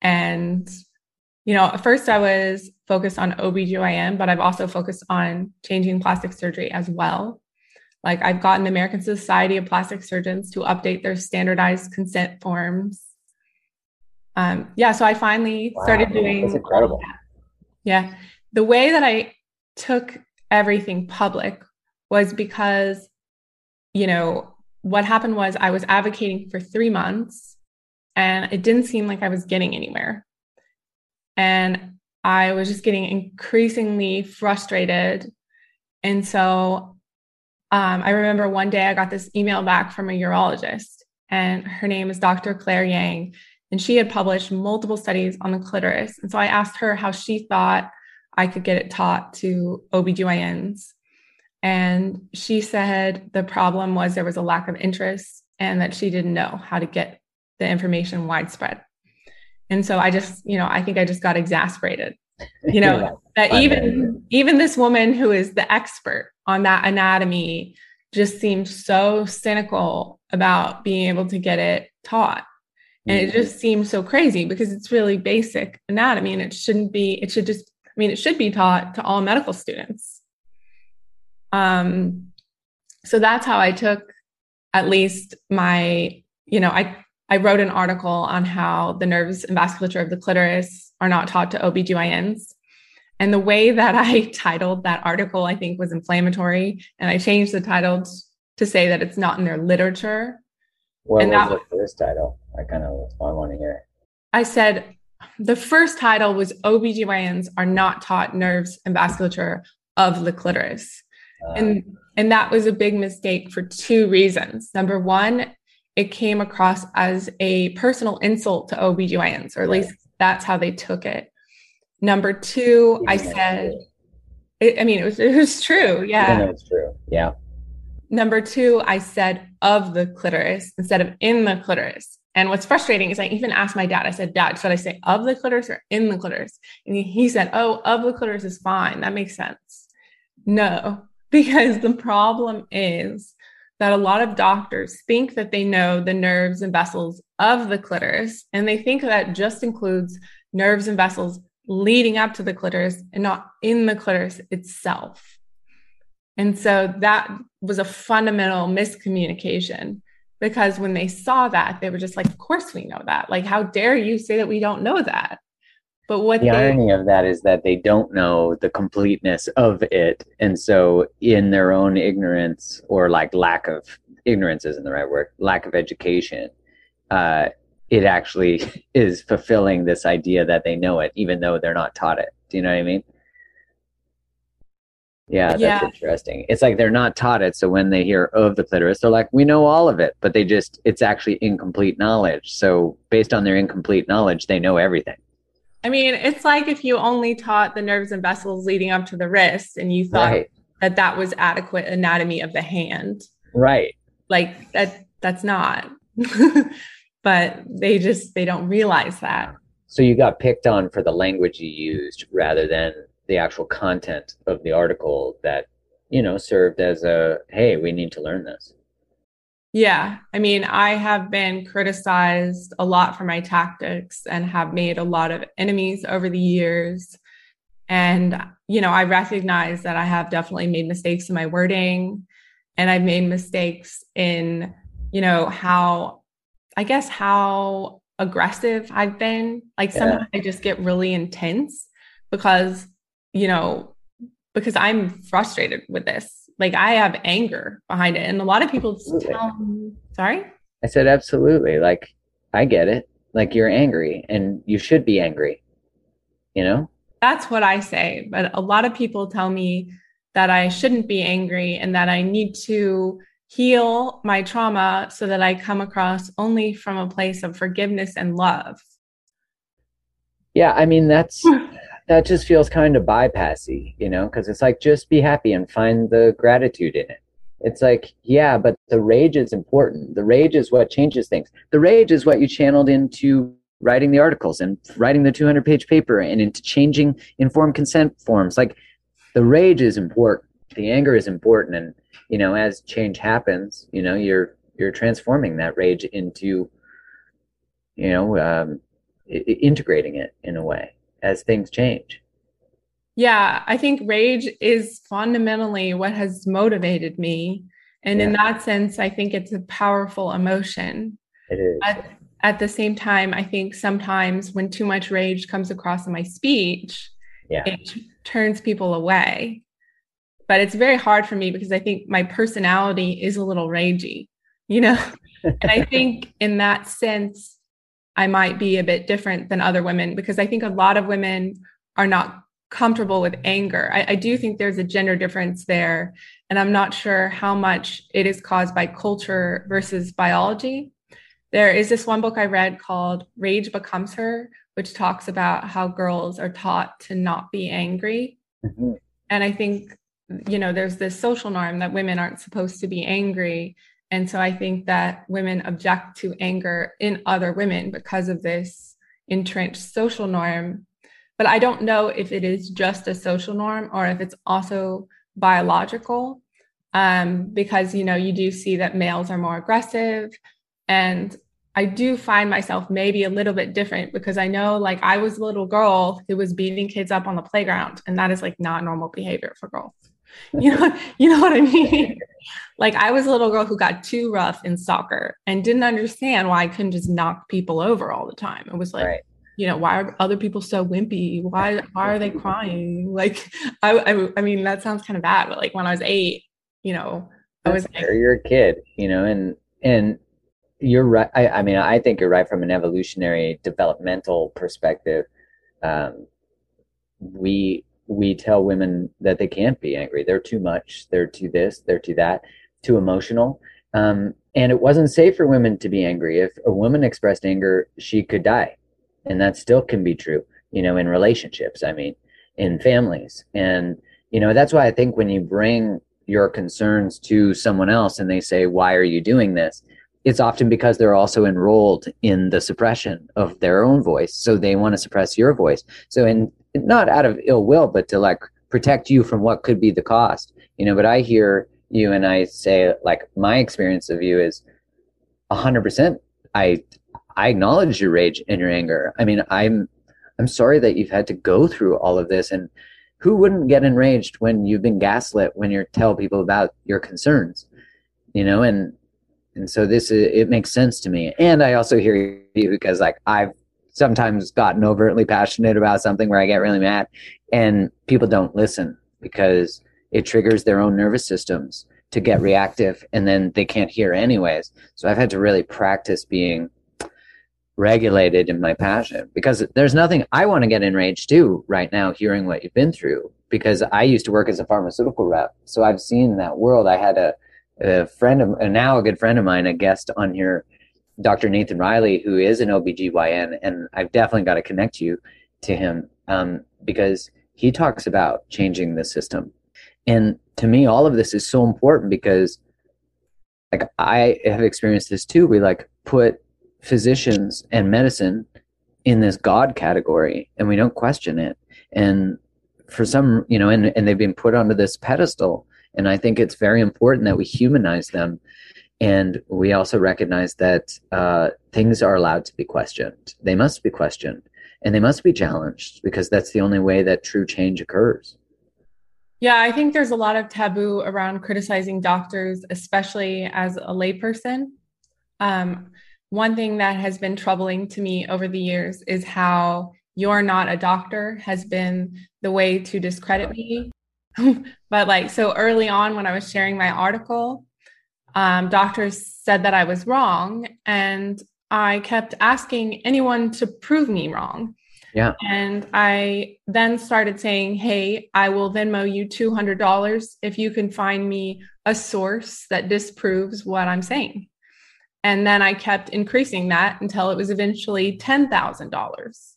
And, you know, at first I was focused on OBGYN, but I've also focused on changing plastic surgery as well. Like I've gotten the American Society of Plastic Surgeons to update their standardized consent forms. Um, yeah, so I finally wow, started doing. That's incredible. Yeah, the way that I took everything public was because, you know, what happened was I was advocating for three months and it didn't seem like I was getting anywhere. And I was just getting increasingly frustrated. And so um, I remember one day I got this email back from a urologist, and her name is Dr. Claire Yang. And she had published multiple studies on the clitoris. And so I asked her how she thought I could get it taught to OBGYNs. And she said the problem was there was a lack of interest and that she didn't know how to get the information widespread. And so I just, you know, I think I just got exasperated. You know, yeah, that even even this woman who is the expert on that anatomy just seemed so cynical about being able to get it taught. And it mm-hmm. just seems so crazy because it's really basic anatomy and it shouldn't be, it should just, I mean, it should be taught to all medical students. Um, so that's how I took at least my, you know, I I wrote an article on how the nerves and vasculature of the clitoris are not taught to OBGYNs. And the way that I titled that article, I think, was inflammatory. And I changed the title to say that it's not in their literature. What and was that, the first title? I kind of I want to hear. I said the first title was OBGYNs are not taught nerves and vasculature of the clitoris and and that was a big mistake for two reasons. Number one, it came across as a personal insult to OBGYNs, or at least that's how they took it. Number two, I said, it, I mean, it was it was true. Yeah. It's true. Yeah. Number two, I said of the clitoris instead of in the clitoris. And what's frustrating is I even asked my dad, I said, Dad, should I say of the clitoris or in the clitoris? And he, said, Oh, of the clitoris is fine. That makes sense. No, because the problem is that a lot of doctors think that they know the nerves and vessels of the clitoris, and they think that just includes nerves and vessels leading up to the clitoris and not in the clitoris itself. And so that was a fundamental miscommunication because when they saw that, they were just like, Of course we know that. Like, how dare you say that we don't know that? But what the they, irony of that is that they don't know the completeness of it. And so, in their own ignorance or like lack of ignorance isn't the right word, lack of education, uh, it actually is fulfilling this idea that they know it, even though they're not taught it. Do you know what I mean? Yeah, that's yeah. interesting. It's like they're not taught it. So when they hear of the clitoris, they're like, we know all of it, but they just, it's actually incomplete knowledge. So based on their incomplete knowledge, they know everything. I mean, it's like if you only taught the nerves and vessels leading up to the wrist and you thought right. that that was adequate anatomy of the hand. Right. Like that that's not. but they just they don't realize that. So you got picked on for the language you used rather than the actual content of the article that, you know, served as a hey, we need to learn this. Yeah. I mean, I have been criticized a lot for my tactics and have made a lot of enemies over the years. And, you know, I recognize that I have definitely made mistakes in my wording and I've made mistakes in, you know, how, I guess, how aggressive I've been. Like sometimes. I just get really intense because, you know, because I'm frustrated with this like I have anger behind it. And a lot of people tell sorry? I said absolutely. Like I get it. Like you're angry and you should be angry, you know? That's what I say. But a lot of people tell me that I shouldn't be angry and that I need to heal my trauma so that I come across only from a place of forgiveness and love. Yeah, I mean that's that just feels kind of bypassy, you know, because it's like just be happy and find the gratitude in it. It's like, yeah, but the rage is important. The rage is what changes things. The rage is what you channeled into writing the articles and writing the 200 page paper and into changing informed consent forms. Like the rage is important. The anger is important. And, you know, as change happens, you know, you're, you're transforming that rage into, you know, um, integrating it in a way as things change. Yeah, I think rage is fundamentally what has motivated me. And yeah. in that sense, I think it's a powerful emotion. It is. At, at, the same time, I think sometimes when too much rage comes across in my speech, yeah. it turns people away. But it's very hard for me because I think my personality is a little ragey, you know? and I think in that sense, I might be a bit different than other women because I think a lot of women are not comfortable with anger. I, I, do think there's a gender difference there. And I'm not sure how much it is caused by culture versus biology. There is this one book I read called Rage Becomes Her, which talks about how girls are taught to not be angry. Mm-hmm. And I think, you know, there's this social norm that women aren't supposed to be angry. And so I think that women object to anger in other women because of this entrenched social norm. But I don't know if it is just a social norm or if it's also biological. Um, because you know you do see that males are more aggressive and i do find myself maybe a little bit different because i know like i was a little girl who was beating kids up on the playground and that is like not normal behavior for girls you know you know what i mean like I was a little girl who got too rough in soccer and didn't understand why I couldn't just knock people over all the time. It was like, right. you know, why are other people so wimpy? Why why are they crying? Like I, I I mean that sounds kind of bad, but like when I was eight, you know, I was like, you're a kid, you know, and and you're right. I, I mean, I think you're right from an evolutionary developmental perspective. Um, we we tell women that they can't be angry. They're too much. They're too this. They're too that. Too emotional. Um, and it wasn't safe for women to be angry. If a woman expressed anger, she could die, and that still can be true. You know, in relationships. I mean, in families, and you know that's why I think when you bring your concerns to someone else and they say, "Why are you doing this?" It's often because they're also enrolled in the suppression of their own voice, so they want to suppress your voice. So, and not out of ill will, but to like protect you from what could be the cost, you know. But I hear you and I say, like, my experience of you is a hundred percent. I I acknowledge your rage and your anger. I mean, I'm I'm sorry that you've had to go through all of this, and who wouldn't get enraged when you've been gaslit when you tell people about your concerns, you know? And and so this is, it makes sense to me. And I also hear you because like I've sometimes gotten overtly passionate about something where I get really mad and people don't listen because it triggers their own nervous systems to get reactive and then they can't hear anyways. So I've had to really practice being regulated in my passion because there's nothing I want to get enraged too right now hearing what you've been through because I used to work as a pharmaceutical rep. So I've seen that world. I had a, a friend of now a good friend of mine, a guest on here Dr. Nathan Riley, who is an OBGYN, and I've definitely got to connect you to him um, because he talks about changing the system. And to me, all of this is so important because, like, I have experienced this too. We like put physicians and medicine in this God category and we don't question it. And for some, you know, and, and they've been put onto this pedestal. And I think it's very important that we humanize them and we also recognize that uh, things are allowed to be questioned. They must be questioned and they must be challenged because that's the only way that true change occurs. Yeah, I think there's a lot of taboo around criticizing doctors, especially as a layperson. Um, one thing that has been troubling to me over the years is how you're not a doctor has been the way to discredit me. but like, so early on when I was sharing my article, um, doctors said that I was wrong. And I kept asking anyone to prove me wrong. Yeah. And I then started saying, Hey, I will Venmo you $200 if you can find me a source that disproves what I'm saying. And then I kept increasing that until it was eventually $10,000.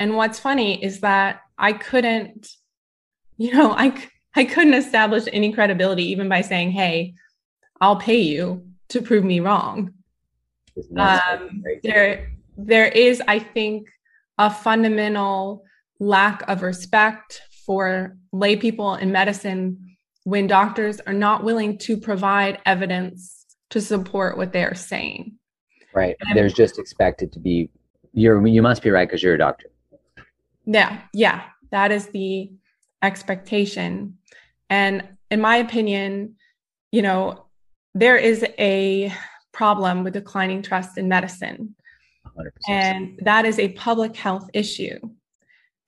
And what's funny is that I couldn't, you know, I, I couldn't establish any credibility even by saying, Hey, I'll pay you to prove me wrong. Um, there, there is, I think, a fundamental lack of respect for lay people in medicine when doctors are not willing to provide evidence to support what they are saying. Right. And There's just expected to be you're you must be right because you're a doctor. Yeah, yeah. That is the expectation. And in my opinion, you know, there is a problem with declining trust in medicine. 100%. And that is a public health issue.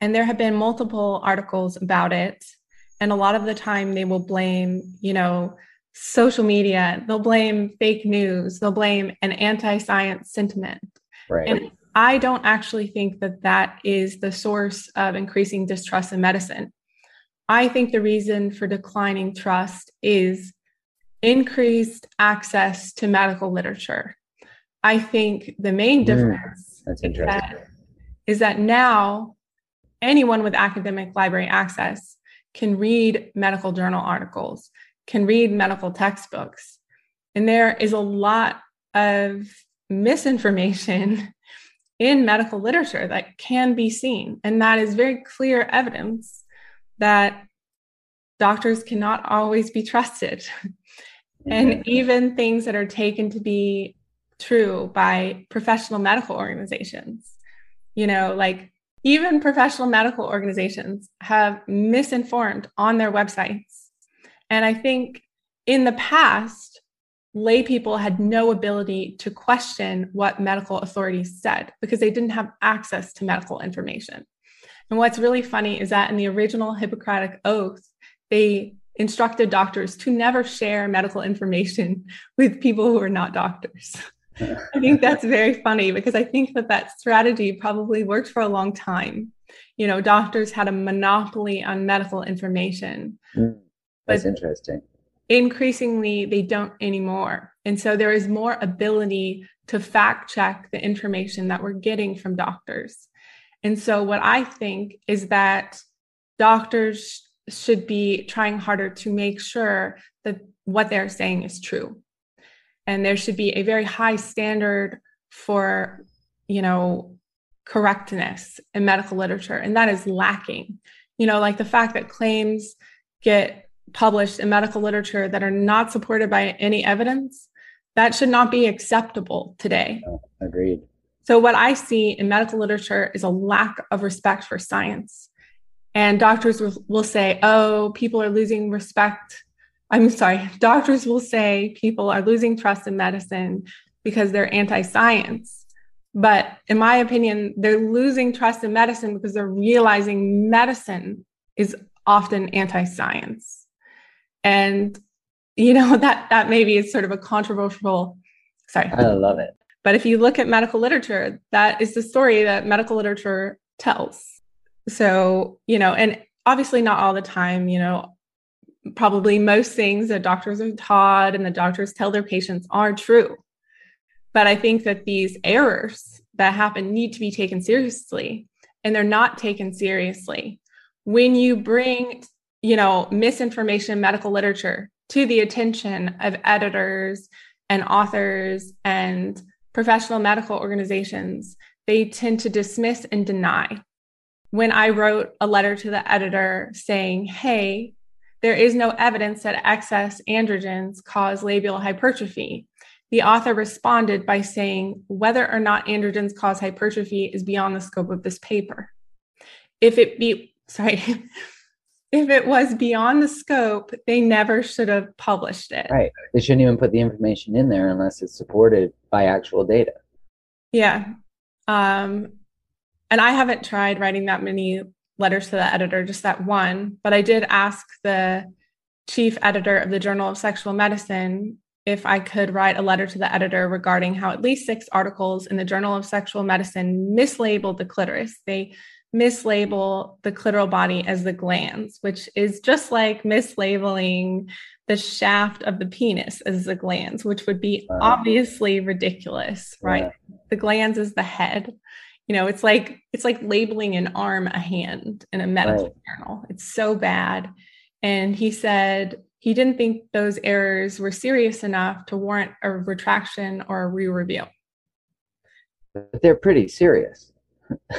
And there have been multiple articles about it. And a lot of the time they will blame, you know, social media, they'll blame fake news, they'll blame an anti science sentiment. Right. And I don't actually think that that is the source of increasing distrust in medicine. I think the reason for declining trust is increased access to medical literature. I think the main mm, difference mm, is, that, is that now anyone with academic library access can read medical journal articles, can read medical textbooks. And there is a lot of misinformation in medical literature that can be seen. And that is very clear evidence that doctors cannot always be trusted. and mm-hmm. even things that are taken to be true by professional medical organizations. You know, like even professional medical organizations have misinformed on their websites. And I think in the past, lay people had no ability to question what medical authorities said because they didn't have access to medical information. And what's really funny is that in the original Hippocratic Oath, they instructed doctors to never share medical information with people who are not doctors. I think that's very funny because I think that that strategy probably worked for a long time. You know, doctors had a monopoly on medical information. Mm, that's interesting. Increasingly, they don't anymore. And so there is more ability to fact check the information that we're getting from doctors. And so, what I think is that doctors should be trying harder to make sure that what they're saying is true. And there should be a very high standard for, you know, correctness in medical literature. And that is lacking. You know, like the fact that claims get published in medical literature that are not supported by any evidence, that should not be acceptable today. Agreed. So, what I see in medical literature is a lack of respect for science. And doctors will, say, oh, people are losing respect. I'm sorry, doctors will say people are losing trust in medicine because they're anti science. But in my opinion, they're losing trust in medicine because they're realizing medicine is often anti science. And, you know, that, that maybe is sort of a controversial, sorry. I love it. But if you look at medical literature, that is the story that medical literature tells. So, you know, and obviously not all the time, you know, probably most things that doctors are taught and the doctors tell their patients are true. But I think that these errors that happen need to be taken seriously and they're not taken seriously. When you bring, you know, misinformation medical literature to the attention of editors and authors and professional medical organizations, they tend to dismiss and deny when I wrote a letter to the editor saying, hey, there is no evidence that excess androgens cause labial hypertrophy. The author responded by saying whether or not androgens cause hypertrophy is beyond the scope of this paper. If it be, sorry, if it was beyond the scope, they never should have published it. Right. They shouldn't even put the information in there unless it's supported by actual data. Yeah. Um, and I haven't tried writing that many letters to the editor, just that one. But I did ask the chief editor of the Journal of Sexual Medicine if I could write a letter to the editor regarding how at least six articles in the Journal of Sexual Medicine mislabeled the clitoris. They mislabel the clitoral body as the glans, which is just like mislabeling the shaft of the penis as the glans, which would be obviously ridiculous, right? The glans is the head. You know, it's like it's like labeling an arm a hand in a medical right. journal. It's so bad. And he said he didn't think those errors were serious enough to warrant a retraction or a re-review. But they're pretty serious.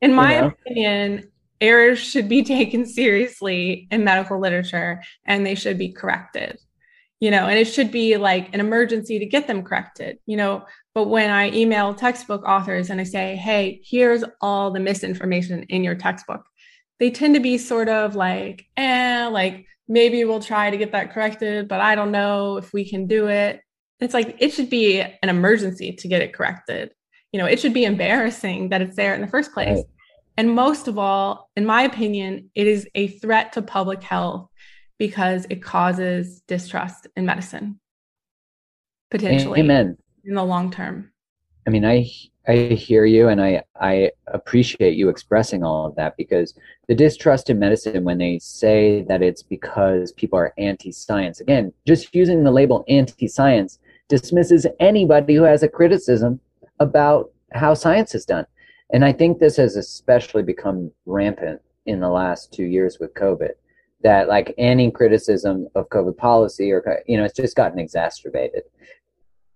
In my you know? opinion, errors should be taken seriously in medical literature and they should be corrected. You know, and it should be like an emergency to get them corrected, you know. But when I email textbook authors and I say, hey, here's all the misinformation in your textbook, they tend to be sort of like, eh, like maybe we'll try to get that corrected, but I don't know if we can do it. It's like it should be an emergency to get it corrected. You know, it should be embarrassing that it's there in the first place. Right. And most of all, in my opinion, it is a threat to public health because it causes distrust in medicine, potentially. Amen. In the long term. I mean, I I hear you, and I I appreciate you expressing all of that because the distrust in medicine when they say that it's because people are anti-science. Again, just using the label anti-science dismisses anybody who has a criticism about how science is done. And I think this has especially become rampant in the last two years with COVID. That like any criticism of COVID policy or you know, it's just gotten exacerbated.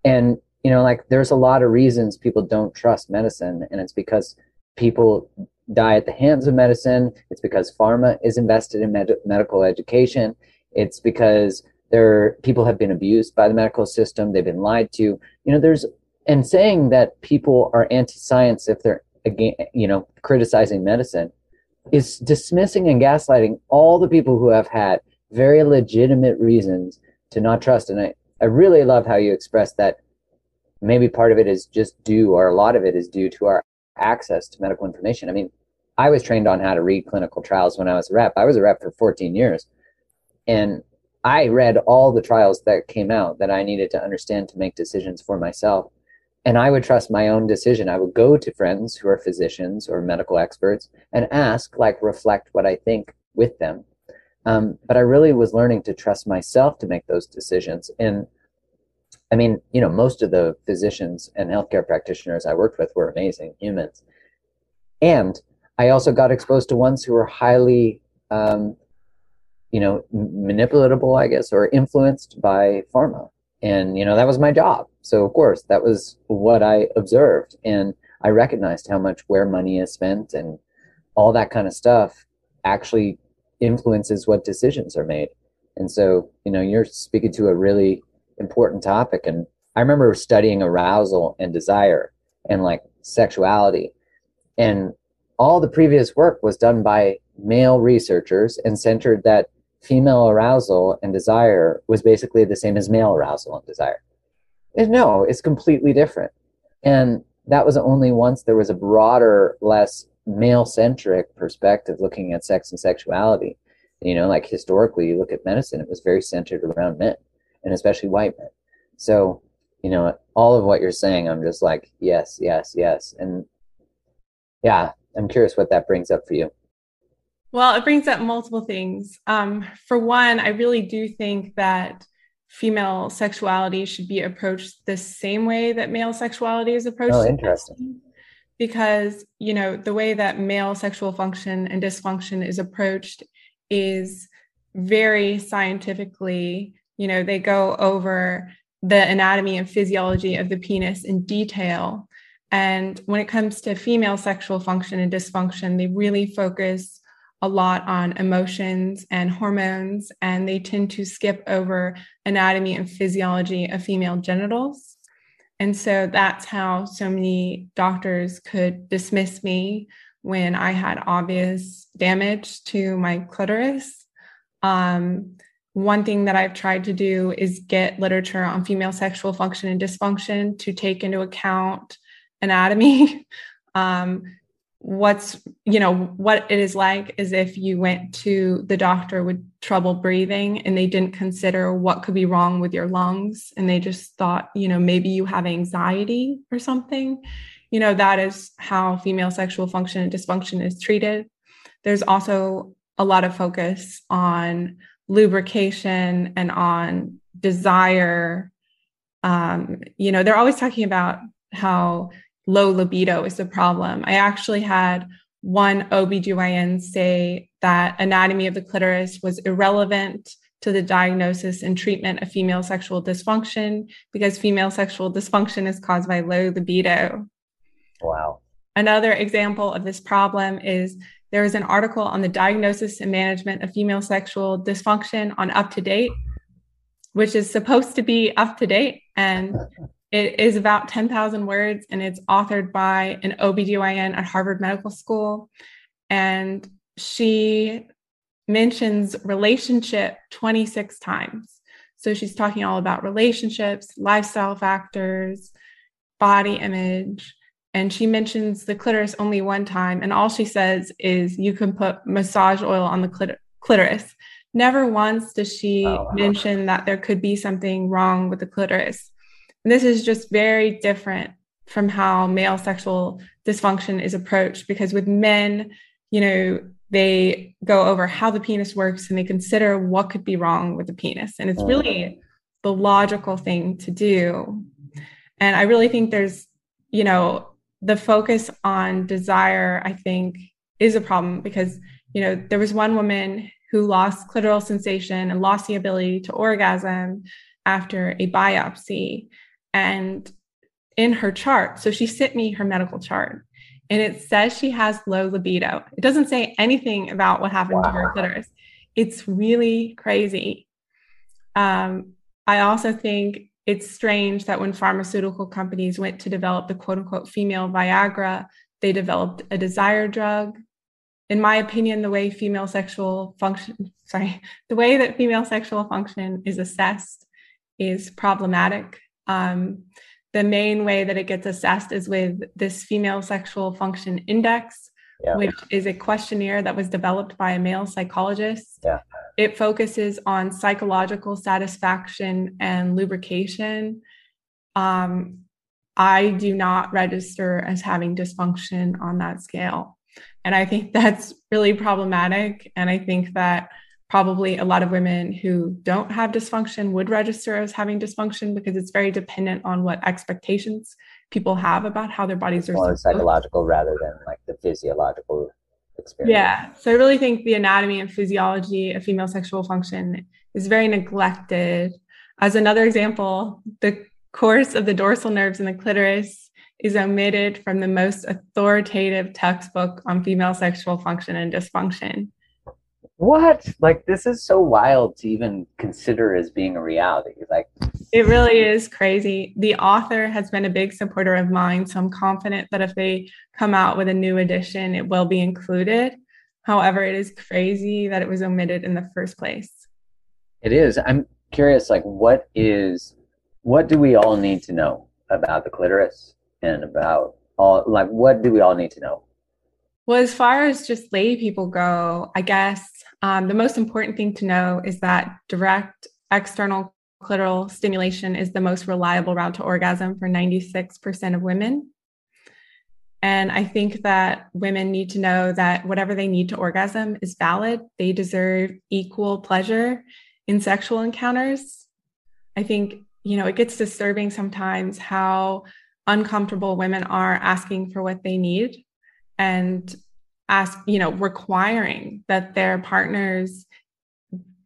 And you know, like there's a lot of reasons people don't trust medicine, and it's because people die at the hands of medicine. It's because pharma is invested in med- medical education. It's because there people have been abused by the medical system. They've been lied to. You know, there's and saying that people are anti-science if they're again, you know, criticizing medicine is dismissing and gaslighting all the people who have had very legitimate reasons to not trust. And I, I really love how you expressed that maybe part of it is just due, or a lot of it is due to our access to medical information. I mean, I was trained on how to read clinical trials when I was a rep. I was a rep for 14 years. And I read all the trials that came out that I needed to understand to make decisions for myself. And I would trust my own decision. I would go to friends who are physicians or medical experts and ask, like, reflect what I think with them. Um, but I really was learning to trust myself to make those decisions. And I mean, you know, most of the physicians and healthcare practitioners I worked with were amazing humans. And I also got exposed to ones who were highly, um, you know, manipulatable, I guess, or influenced by pharma. And, you know, that was my job. So, of course, that was what I observed. And I recognized how much where money is spent and all that kind of stuff actually influences what decisions are made. And so, you know, you're speaking to a really important topic. And I remember studying arousal and desire and like sexuality. And all the previous work was done by male researchers and centered that female arousal and desire was basically the same as male arousal and desire. And no, it's completely different. And that was only once there was a broader, less male centric perspective looking at sex and sexuality. You know, like historically, you look at medicine, it was very centered around men and especially white men. So, you know, all of what you're saying, I'm just like, yes, yes, yes. And yeah, I'm curious what that brings up for you. Well, it brings up multiple things. Um, for one, I really do think that female sexuality should be approached the same way that male sexuality is approached. Oh, interesting. Because, you know, the way that male sexual function and dysfunction is approached is very scientifically you know they go over the anatomy and physiology of the penis in detail and when it comes to female sexual function and dysfunction they really focus a lot on emotions and hormones and they tend to skip over anatomy and physiology of female genitals and so that's how so many doctors could dismiss me when I had obvious damage to my clitoris. Um, one thing that I've tried to do is get literature on female sexual function and dysfunction to take into account anatomy. um, what's you know what it is like is if you went to the doctor with trouble breathing and they didn't consider what could be wrong with your lungs and they just thought you know maybe you have anxiety or something you know that is how female sexual function and dysfunction is treated. There's also a lot of focus on lubrication and on desire. Um, you know they're always talking about how low libido is the problem. I actually had one OBGYN say that anatomy of the clitoris was irrelevant to the diagnosis and treatment of female sexual dysfunction because female sexual dysfunction is caused by low libido. Wow. Another example of this problem is there is an article on the diagnosis and management of female sexual dysfunction on UpToDate, which is supposed to be up to date. And it is about 10,000 words and it's authored by an OBGYN at Harvard Medical School. And she mentions relationship 26 times. So she's talking all about relationships, lifestyle factors, body image. And she mentions the clitoris only one time. And all she says is you can put massage oil on the clitoris. Never once does she oh, wow. mention that there could be something wrong with the clitoris. This is just very different from how male sexual dysfunction is approached because with men, you know, they go over how the penis works and they consider what could be wrong with the penis. And it's really the logical thing to do. And I really think there's, you know, the focus on desire, I think, is a problem because, you know, there was one woman who lost clitoral sensation and lost the ability to orgasm after a biopsy and in her chart, so she sent me her medical chart and it says she has low libido. It doesn't say anything about what happened wow. to her clitoris. It's really crazy. Um, I also think it's strange that when pharmaceutical companies went to develop the quote unquote female Viagra, they developed a desire drug. In my opinion, the way female sexual function, sorry, the way that female sexual function is assessed is problematic. Um, the main way that it gets assessed is with this female sexual function index, yeah. which is a questionnaire that was developed by a male psychologist. Yeah. It focuses on psychological satisfaction and lubrication. Um, I do not register as having dysfunction on that scale. And I think that's really problematic. And I think that probably a lot of women who don't have dysfunction would register as having dysfunction because it's very dependent on what expectations people have about how their bodies are more psychological rather than like the physiological experience. Yeah. So I really think the anatomy and physiology of female sexual function is very neglected. As another example, the course of the dorsal nerves in the clitoris is omitted from the most authoritative textbook on female sexual function and dysfunction what? Like this is so wild to even consider as being a reality like it really is crazy. The author has been a big supporter of mine so i'm confident that if they come out with a new edition it will be included. However it is crazy that it was omitted in the first place. It is. I'm curious like what is what do we all need to know about the clitoris and about all like what do we all need to know well as far as just lay people go i guess um, the most important thing to know is that direct external clitoral stimulation is the most reliable route to orgasm for 96% of women. And I think that women need to know that whatever they need to orgasm is valid. They deserve equal pleasure in sexual encounters. I think, you know, it gets disturbing sometimes how uncomfortable women are asking for what they need. And ask, you know, requiring that their partners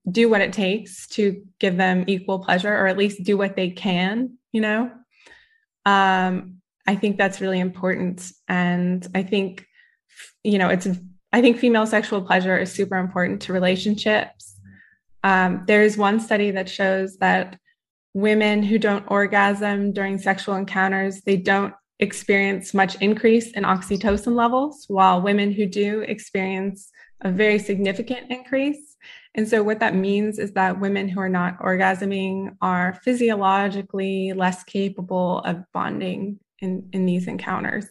do what it takes to give them equal pleasure or at least do what they can, you know. Um, I think that's really important. And I think, you know, it's, I think female sexual pleasure is super important to relationships. Um, there's one study that shows that women who don't orgasm during sexual encounters, they don't experience much increase in oxytocin levels, while women who do experience a very significant increase. And so, what that means is that women who are not orgasming are physiologically less capable of bonding in, in these encounters.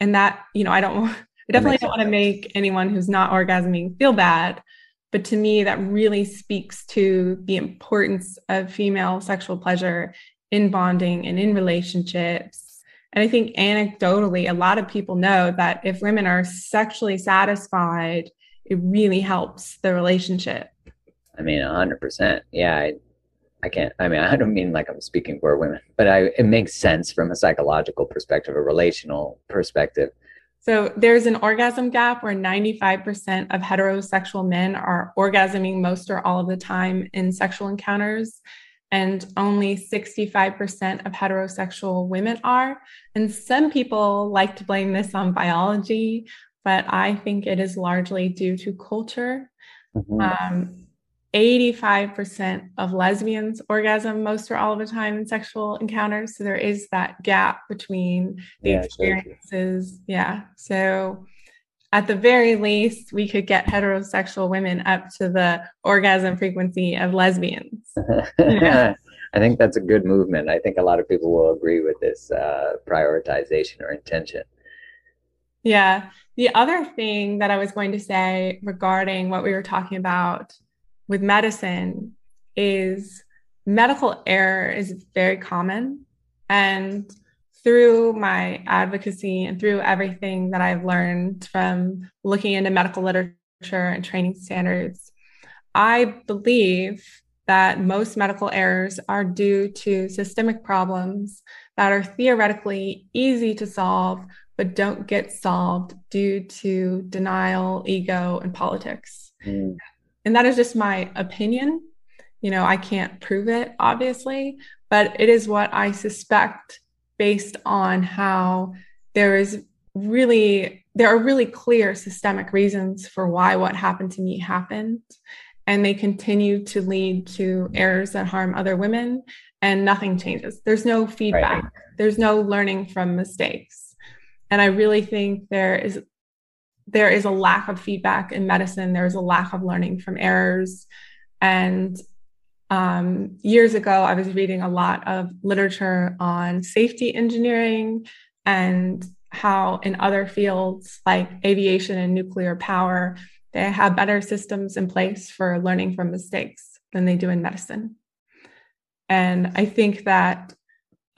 And that, you know, I don't, I definitely don't want to make anyone who's not orgasming feel bad, but to me, that really speaks to the importance of female sexual pleasure in bonding and in relationships. And I think anecdotally, a lot of people know that if women are sexually satisfied, it really helps the relationship. I mean, 100%. Yeah. I, I can't, I mean, I don't mean like I'm speaking for women, but I, it makes sense from a psychological perspective, a relational perspective. So there's an orgasm gap where 95% of heterosexual men are orgasming most or all of the time in sexual encounters, and only 65% of heterosexual women are. And some people like to blame this on biology, but I think it is largely due to culture. Mm-hmm. Um, 85% of lesbians orgasm most or all of the time in sexual encounters. So there is that gap between the yeah, experiences. Yeah. So at the very least, we could get heterosexual women up to the orgasm frequency of lesbians. yeah. I think that's a good movement. I think a lot of people will agree with this uh, prioritization or intention. Yeah. The other thing that I was going to say regarding what we were talking about with medicine is medical error is very common. And through my advocacy and through everything that I've learned from looking into medical literature and training standards, I believe that most medical errors are due to systemic problems that are theoretically easy to solve, but don't get solved due to denial, ego, and politics. Mm and that is just my opinion. You know, I can't prove it, obviously, but it is what I suspect based on how there is really, there are really clear systemic reasons for why what happened to me happened. And they continue to lead to errors that harm other women, and nothing changes. There's no feedback, right. there's no learning from mistakes. And I really think there is there is a lack of feedback in medicine. There's a lack of learning from errors. And um, years ago, I was reading a lot of literature on safety engineering and how in other fields like aviation and nuclear power, they have better systems in place for learning from mistakes than they do in medicine. And I think that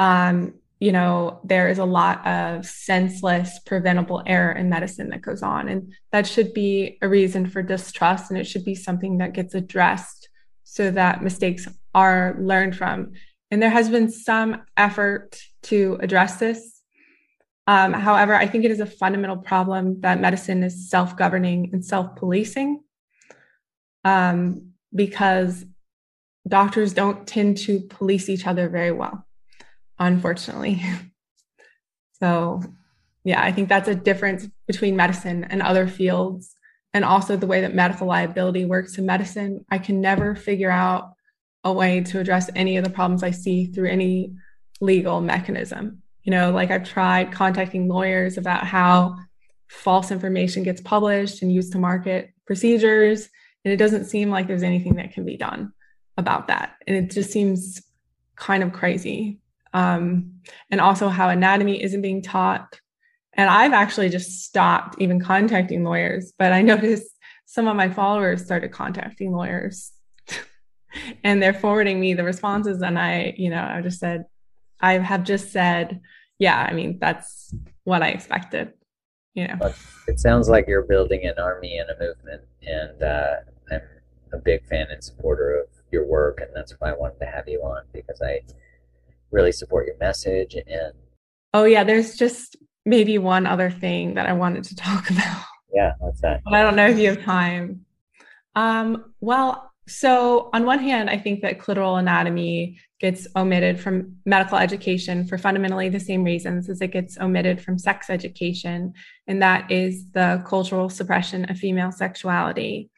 um, you know, there is a lot of senseless, preventable error in medicine that goes on. And that should be a reason for distrust. And it should be something that gets addressed so that mistakes are learned from. And there has been some effort to address this. Um, however, I think it is a fundamental problem that medicine is self governing and self policing um, because doctors don't tend to police each other very well unfortunately. so, yeah, I think that's a difference between medicine and other fields, and also the way that medical liability works in medicine. I can never figure out a way to address any of the problems I see through any legal mechanism. You know, like I've tried contacting lawyers about how false information gets published and used to market procedures, and it doesn't seem like there's anything that can be done about that. And it just seems kind of crazy um, and also how anatomy isn't being taught. And I've actually just stopped even contacting lawyers, but I noticed some of my followers started contacting lawyers and they're forwarding me the responses. And I, you know, I just said, I have just said, yeah, I mean, that's what I expected, you know. It sounds like you're building an army and a movement. And uh, I'm a big fan and supporter of your work. And that's why I wanted to have you on because I, really support your message and oh yeah there's just maybe one other thing that i wanted to talk about. Yeah what's that? But i don't know if you have time. Um, well so on one hand i think that clitoral anatomy gets omitted from medical education for fundamentally the same reasons as it gets omitted from sex education and that is the cultural suppression of female sexuality.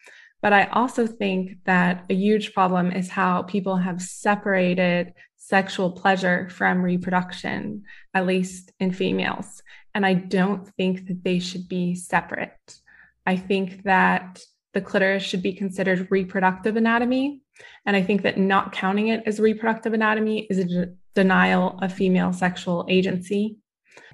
But I also think that a huge problem is how people have separated sexual pleasure from reproduction, at least in females. And I don't think that they should be separate. I think that the clitoris should be considered reproductive anatomy. And I think that not counting it as reproductive anatomy is a de- denial of female sexual agency.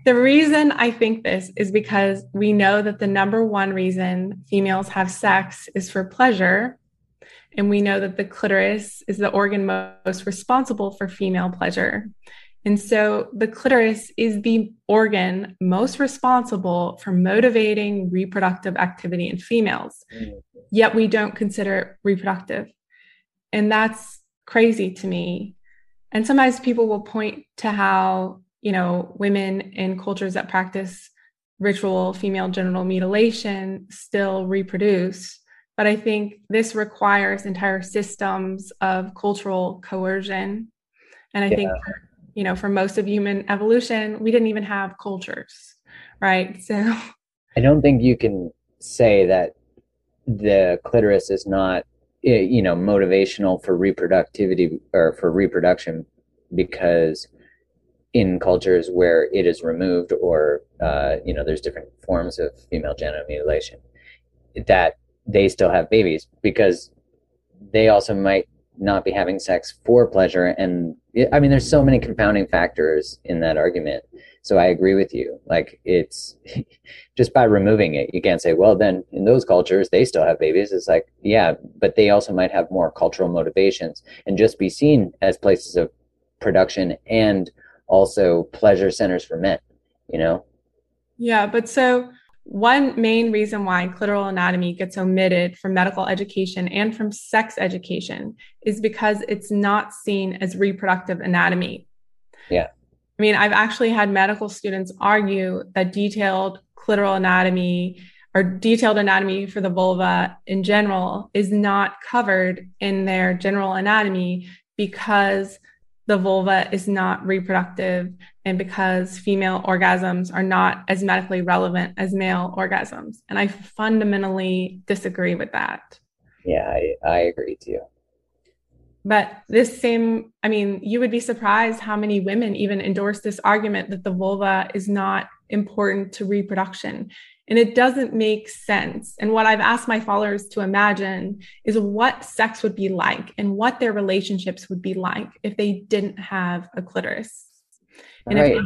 The reason I think this is because we know that the number one reason females have sex is for pleasure. And we know that the clitoris is the organ most responsible for female pleasure. And so the clitoris is the organ most responsible for motivating reproductive activity in females. Mm-hmm. Yet we don't consider it reproductive. And that's crazy to me. And sometimes people will point to how, you know, women in cultures that practice ritual female genital mutilation still reproduce. But I think this requires entire systems of cultural coercion. And I yeah. think you know, for most of human evolution, we didn't even have cultures, right? So I don't think you can say that the clitoris is not, eh, you know, motivational for reproductivity or for reproduction because in cultures where it is removed or, uh, you know, there's different forms of female genital mutilation, that they still have babies because they also might not be having sex for pleasure and I mean, there's so many confounding factors in that argument. So I agree with you. Like it's just by removing it, you can't say, well, then in those cultures, they still have babies. It's like, yeah, but they also might have more cultural motivations and just be seen as places of production and also pleasure centers for men, you know? Yeah. But so one main reason why clitoral anatomy gets omitted from medical education and from sex education is because it's not seen as reproductive anatomy. Yeah. I mean, I've actually had medical students argue that detailed clitoral anatomy or detailed anatomy for the vulva in general is not covered in their general anatomy because the vulva is not reproductive and because female orgasms are not as medically relevant as male orgasms. And I fundamentally disagree with that. Yeah, I, I agree too. But this same, I mean, you would be surprised how many women even endorse this argument that the vulva is not important to reproduction. And it doesn't make sense. And what I've asked my followers to imagine is what sex would be like and what their relationships would be like if they didn't have a clitoris. And, right. if,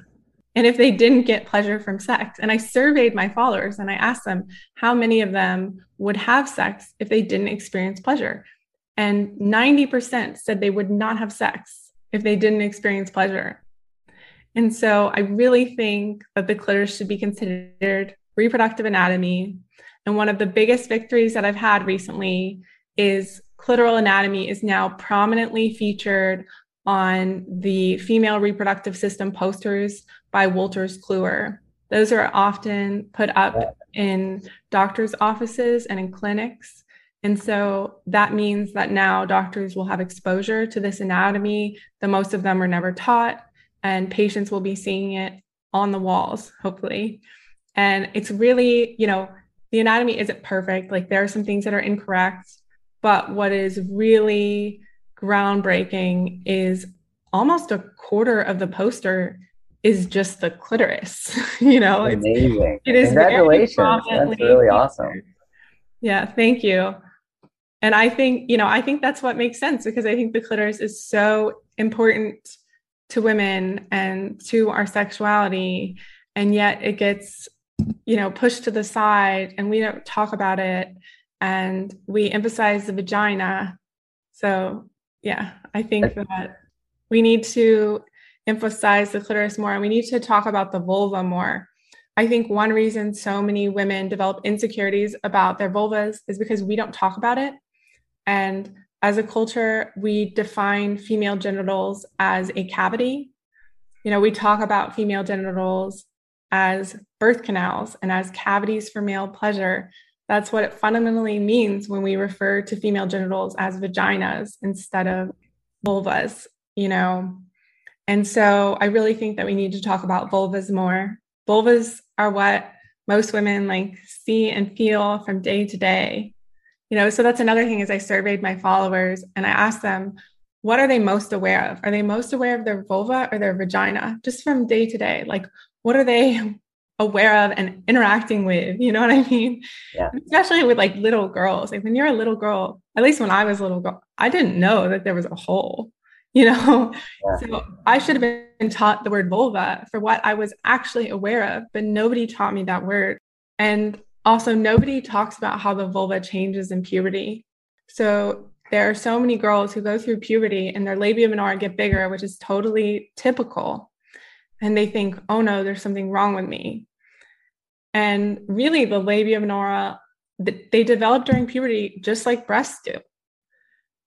and if they didn't get pleasure from sex. And I surveyed my followers and I asked them how many of them would have sex if they didn't experience pleasure. And 90% said they would not have sex if they didn't experience pleasure. And so I really think that the clitoris should be considered reproductive anatomy. And one of the biggest victories that I've had recently is clitoral anatomy is now prominently featured on the female reproductive system posters by Wolters Kluwer. Those are often put up in doctors' offices and in clinics. And so that means that now doctors will have exposure to this anatomy that most of them are never taught, and patients will be seeing it on the walls, hopefully. And it's really, you know, the anatomy isn't perfect. Like there are some things that are incorrect, but what is really groundbreaking is almost a quarter of the poster is just the clitoris. you know, it's amazing. It is Congratulations. That's really awesome. Yeah, thank you. And I think, you know, I think that's what makes sense because I think the clitoris is so important to women and to our sexuality. And yet it gets you know, pushed to the side and we don't talk about it and we emphasize the vagina. So, yeah, I think that we need to emphasize the clitoris more and we need to talk about the vulva more. I think one reason so many women develop insecurities about their vulvas is because we don't talk about it. And as a culture, we define female genitals as a cavity. You know, we talk about female genitals as birth canals and as cavities for male pleasure. That's what it fundamentally means when we refer to female genitals as vaginas instead of vulvas, you know. And so I really think that we need to talk about vulvas more. Vulvas are what most women like see and feel from day to day. You know, so that's another thing is I surveyed my followers and I asked them, what are they most aware of? Are they most aware of their vulva or their vagina just from day to day? Like, what are they aware of and interacting with you know what i mean? Yeah. especially with like little girls. Like when you're a little girl at least when i was a little girl i didn't know that there was a hole you know? Yeah. so i should have been taught the word vulva for what i was actually aware of but nobody taught me that word. And also nobody talks about how the vulva changes in puberty. So there are so many girls who go through puberty and their labia minora get bigger which is totally typical and they think oh no there's something wrong with me and really the labia minora they develop during puberty just like breasts do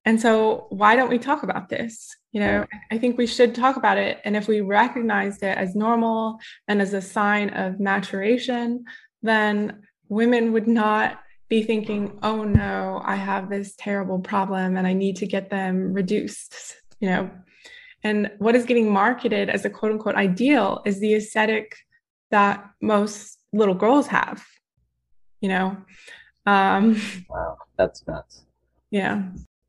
and so, why don't we talk about this? You know, I think we should talk about it. And if we recognized it as normal and as a sign of maturation, then women would not be thinking, oh no, I have this terrible problem and I need to get them reduced, you know. And what is getting marketed as a quote unquote ideal is the aesthetic that most little girls have, you know. Um, wow, that's nuts. Yeah.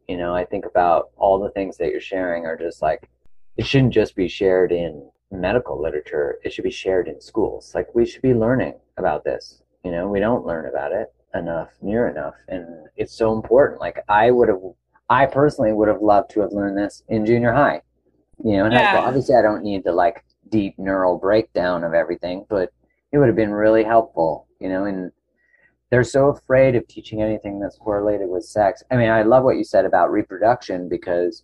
You know, I think about all the things that you're sharing are just like, it shouldn't just be shared in medical literature. It should be shared in schools. Like we should be learning about this. You know, we don't learn about it enough, near enough. And it's so important. Like I would have, I personally would have loved to have learned this in junior high. You know, and yeah. I, obviously I don't need the like deep neural breakdown of everything, but it would have been really helpful, you know, and they're so afraid of teaching anything that's correlated with sex. I mean, I love what you said about reproduction because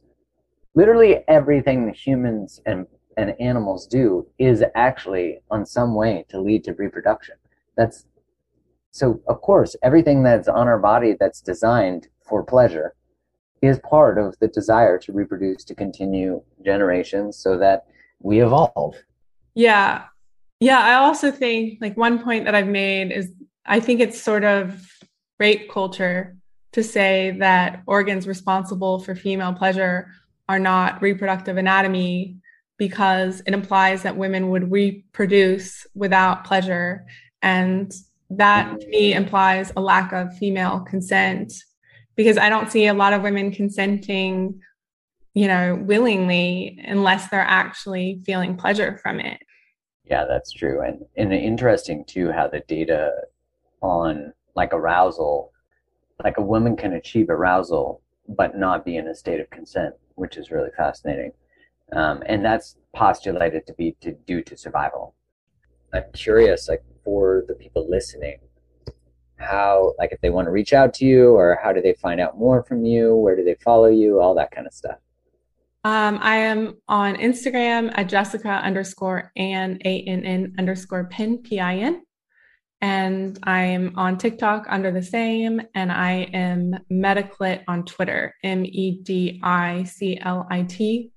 literally everything humans and, and animals do is actually on some way to lead to reproduction. That's so of course everything that's on our body that's designed for pleasure is part of the desire to reproduce to continue generations so that we evolve. Yeah. Yeah, I also think like one point that I've made is I think it's sort of rape culture to say that organs responsible for female pleasure are not reproductive anatomy because it implies that women would reproduce without pleasure. And that to me implies a lack of female consent because I don't see a lot of women consenting, you know, willingly unless they're actually feeling pleasure from it. Yeah, that's true. And, and interesting too how the data on like arousal like a woman can achieve arousal but not be in a state of consent which is really fascinating um, and that's postulated to be to due to survival i'm curious like for the people listening how like if they want to reach out to you or how do they find out more from you? Where do they follow you? All that kind of stuff. Um, I am on Instagram at Jessica underscore and A N N underscore pin P I N. And I'm on TikTok under the same, and I am Mediclit on Twitter, M E D I C L I T.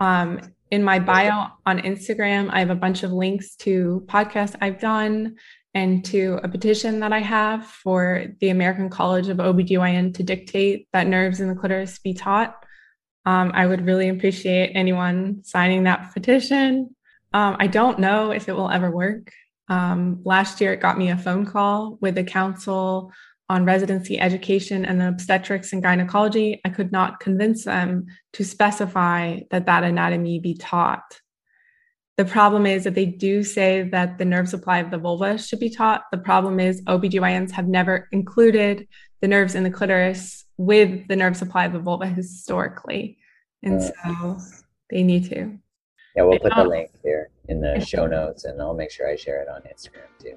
Um, in my bio on Instagram, I have a bunch of links to podcasts I've done and to a petition that I have for the American College of OBGYN to dictate that nerves in the clitoris be taught. Um, I would really appreciate anyone signing that petition. Um, I don't know if it will ever work. Um, last year, it got me a phone call with the Council on Residency Education and Obstetrics and Gynecology. I could not convince them to specify that that anatomy be taught. The problem is that they do say that the nerve supply of the vulva should be taught. The problem is OBGYNs have never included the nerves in the clitoris with the nerve supply of the vulva historically. And mm. so they need to. Yeah, we'll put the link here in the show notes and I'll make sure I share it on Instagram too.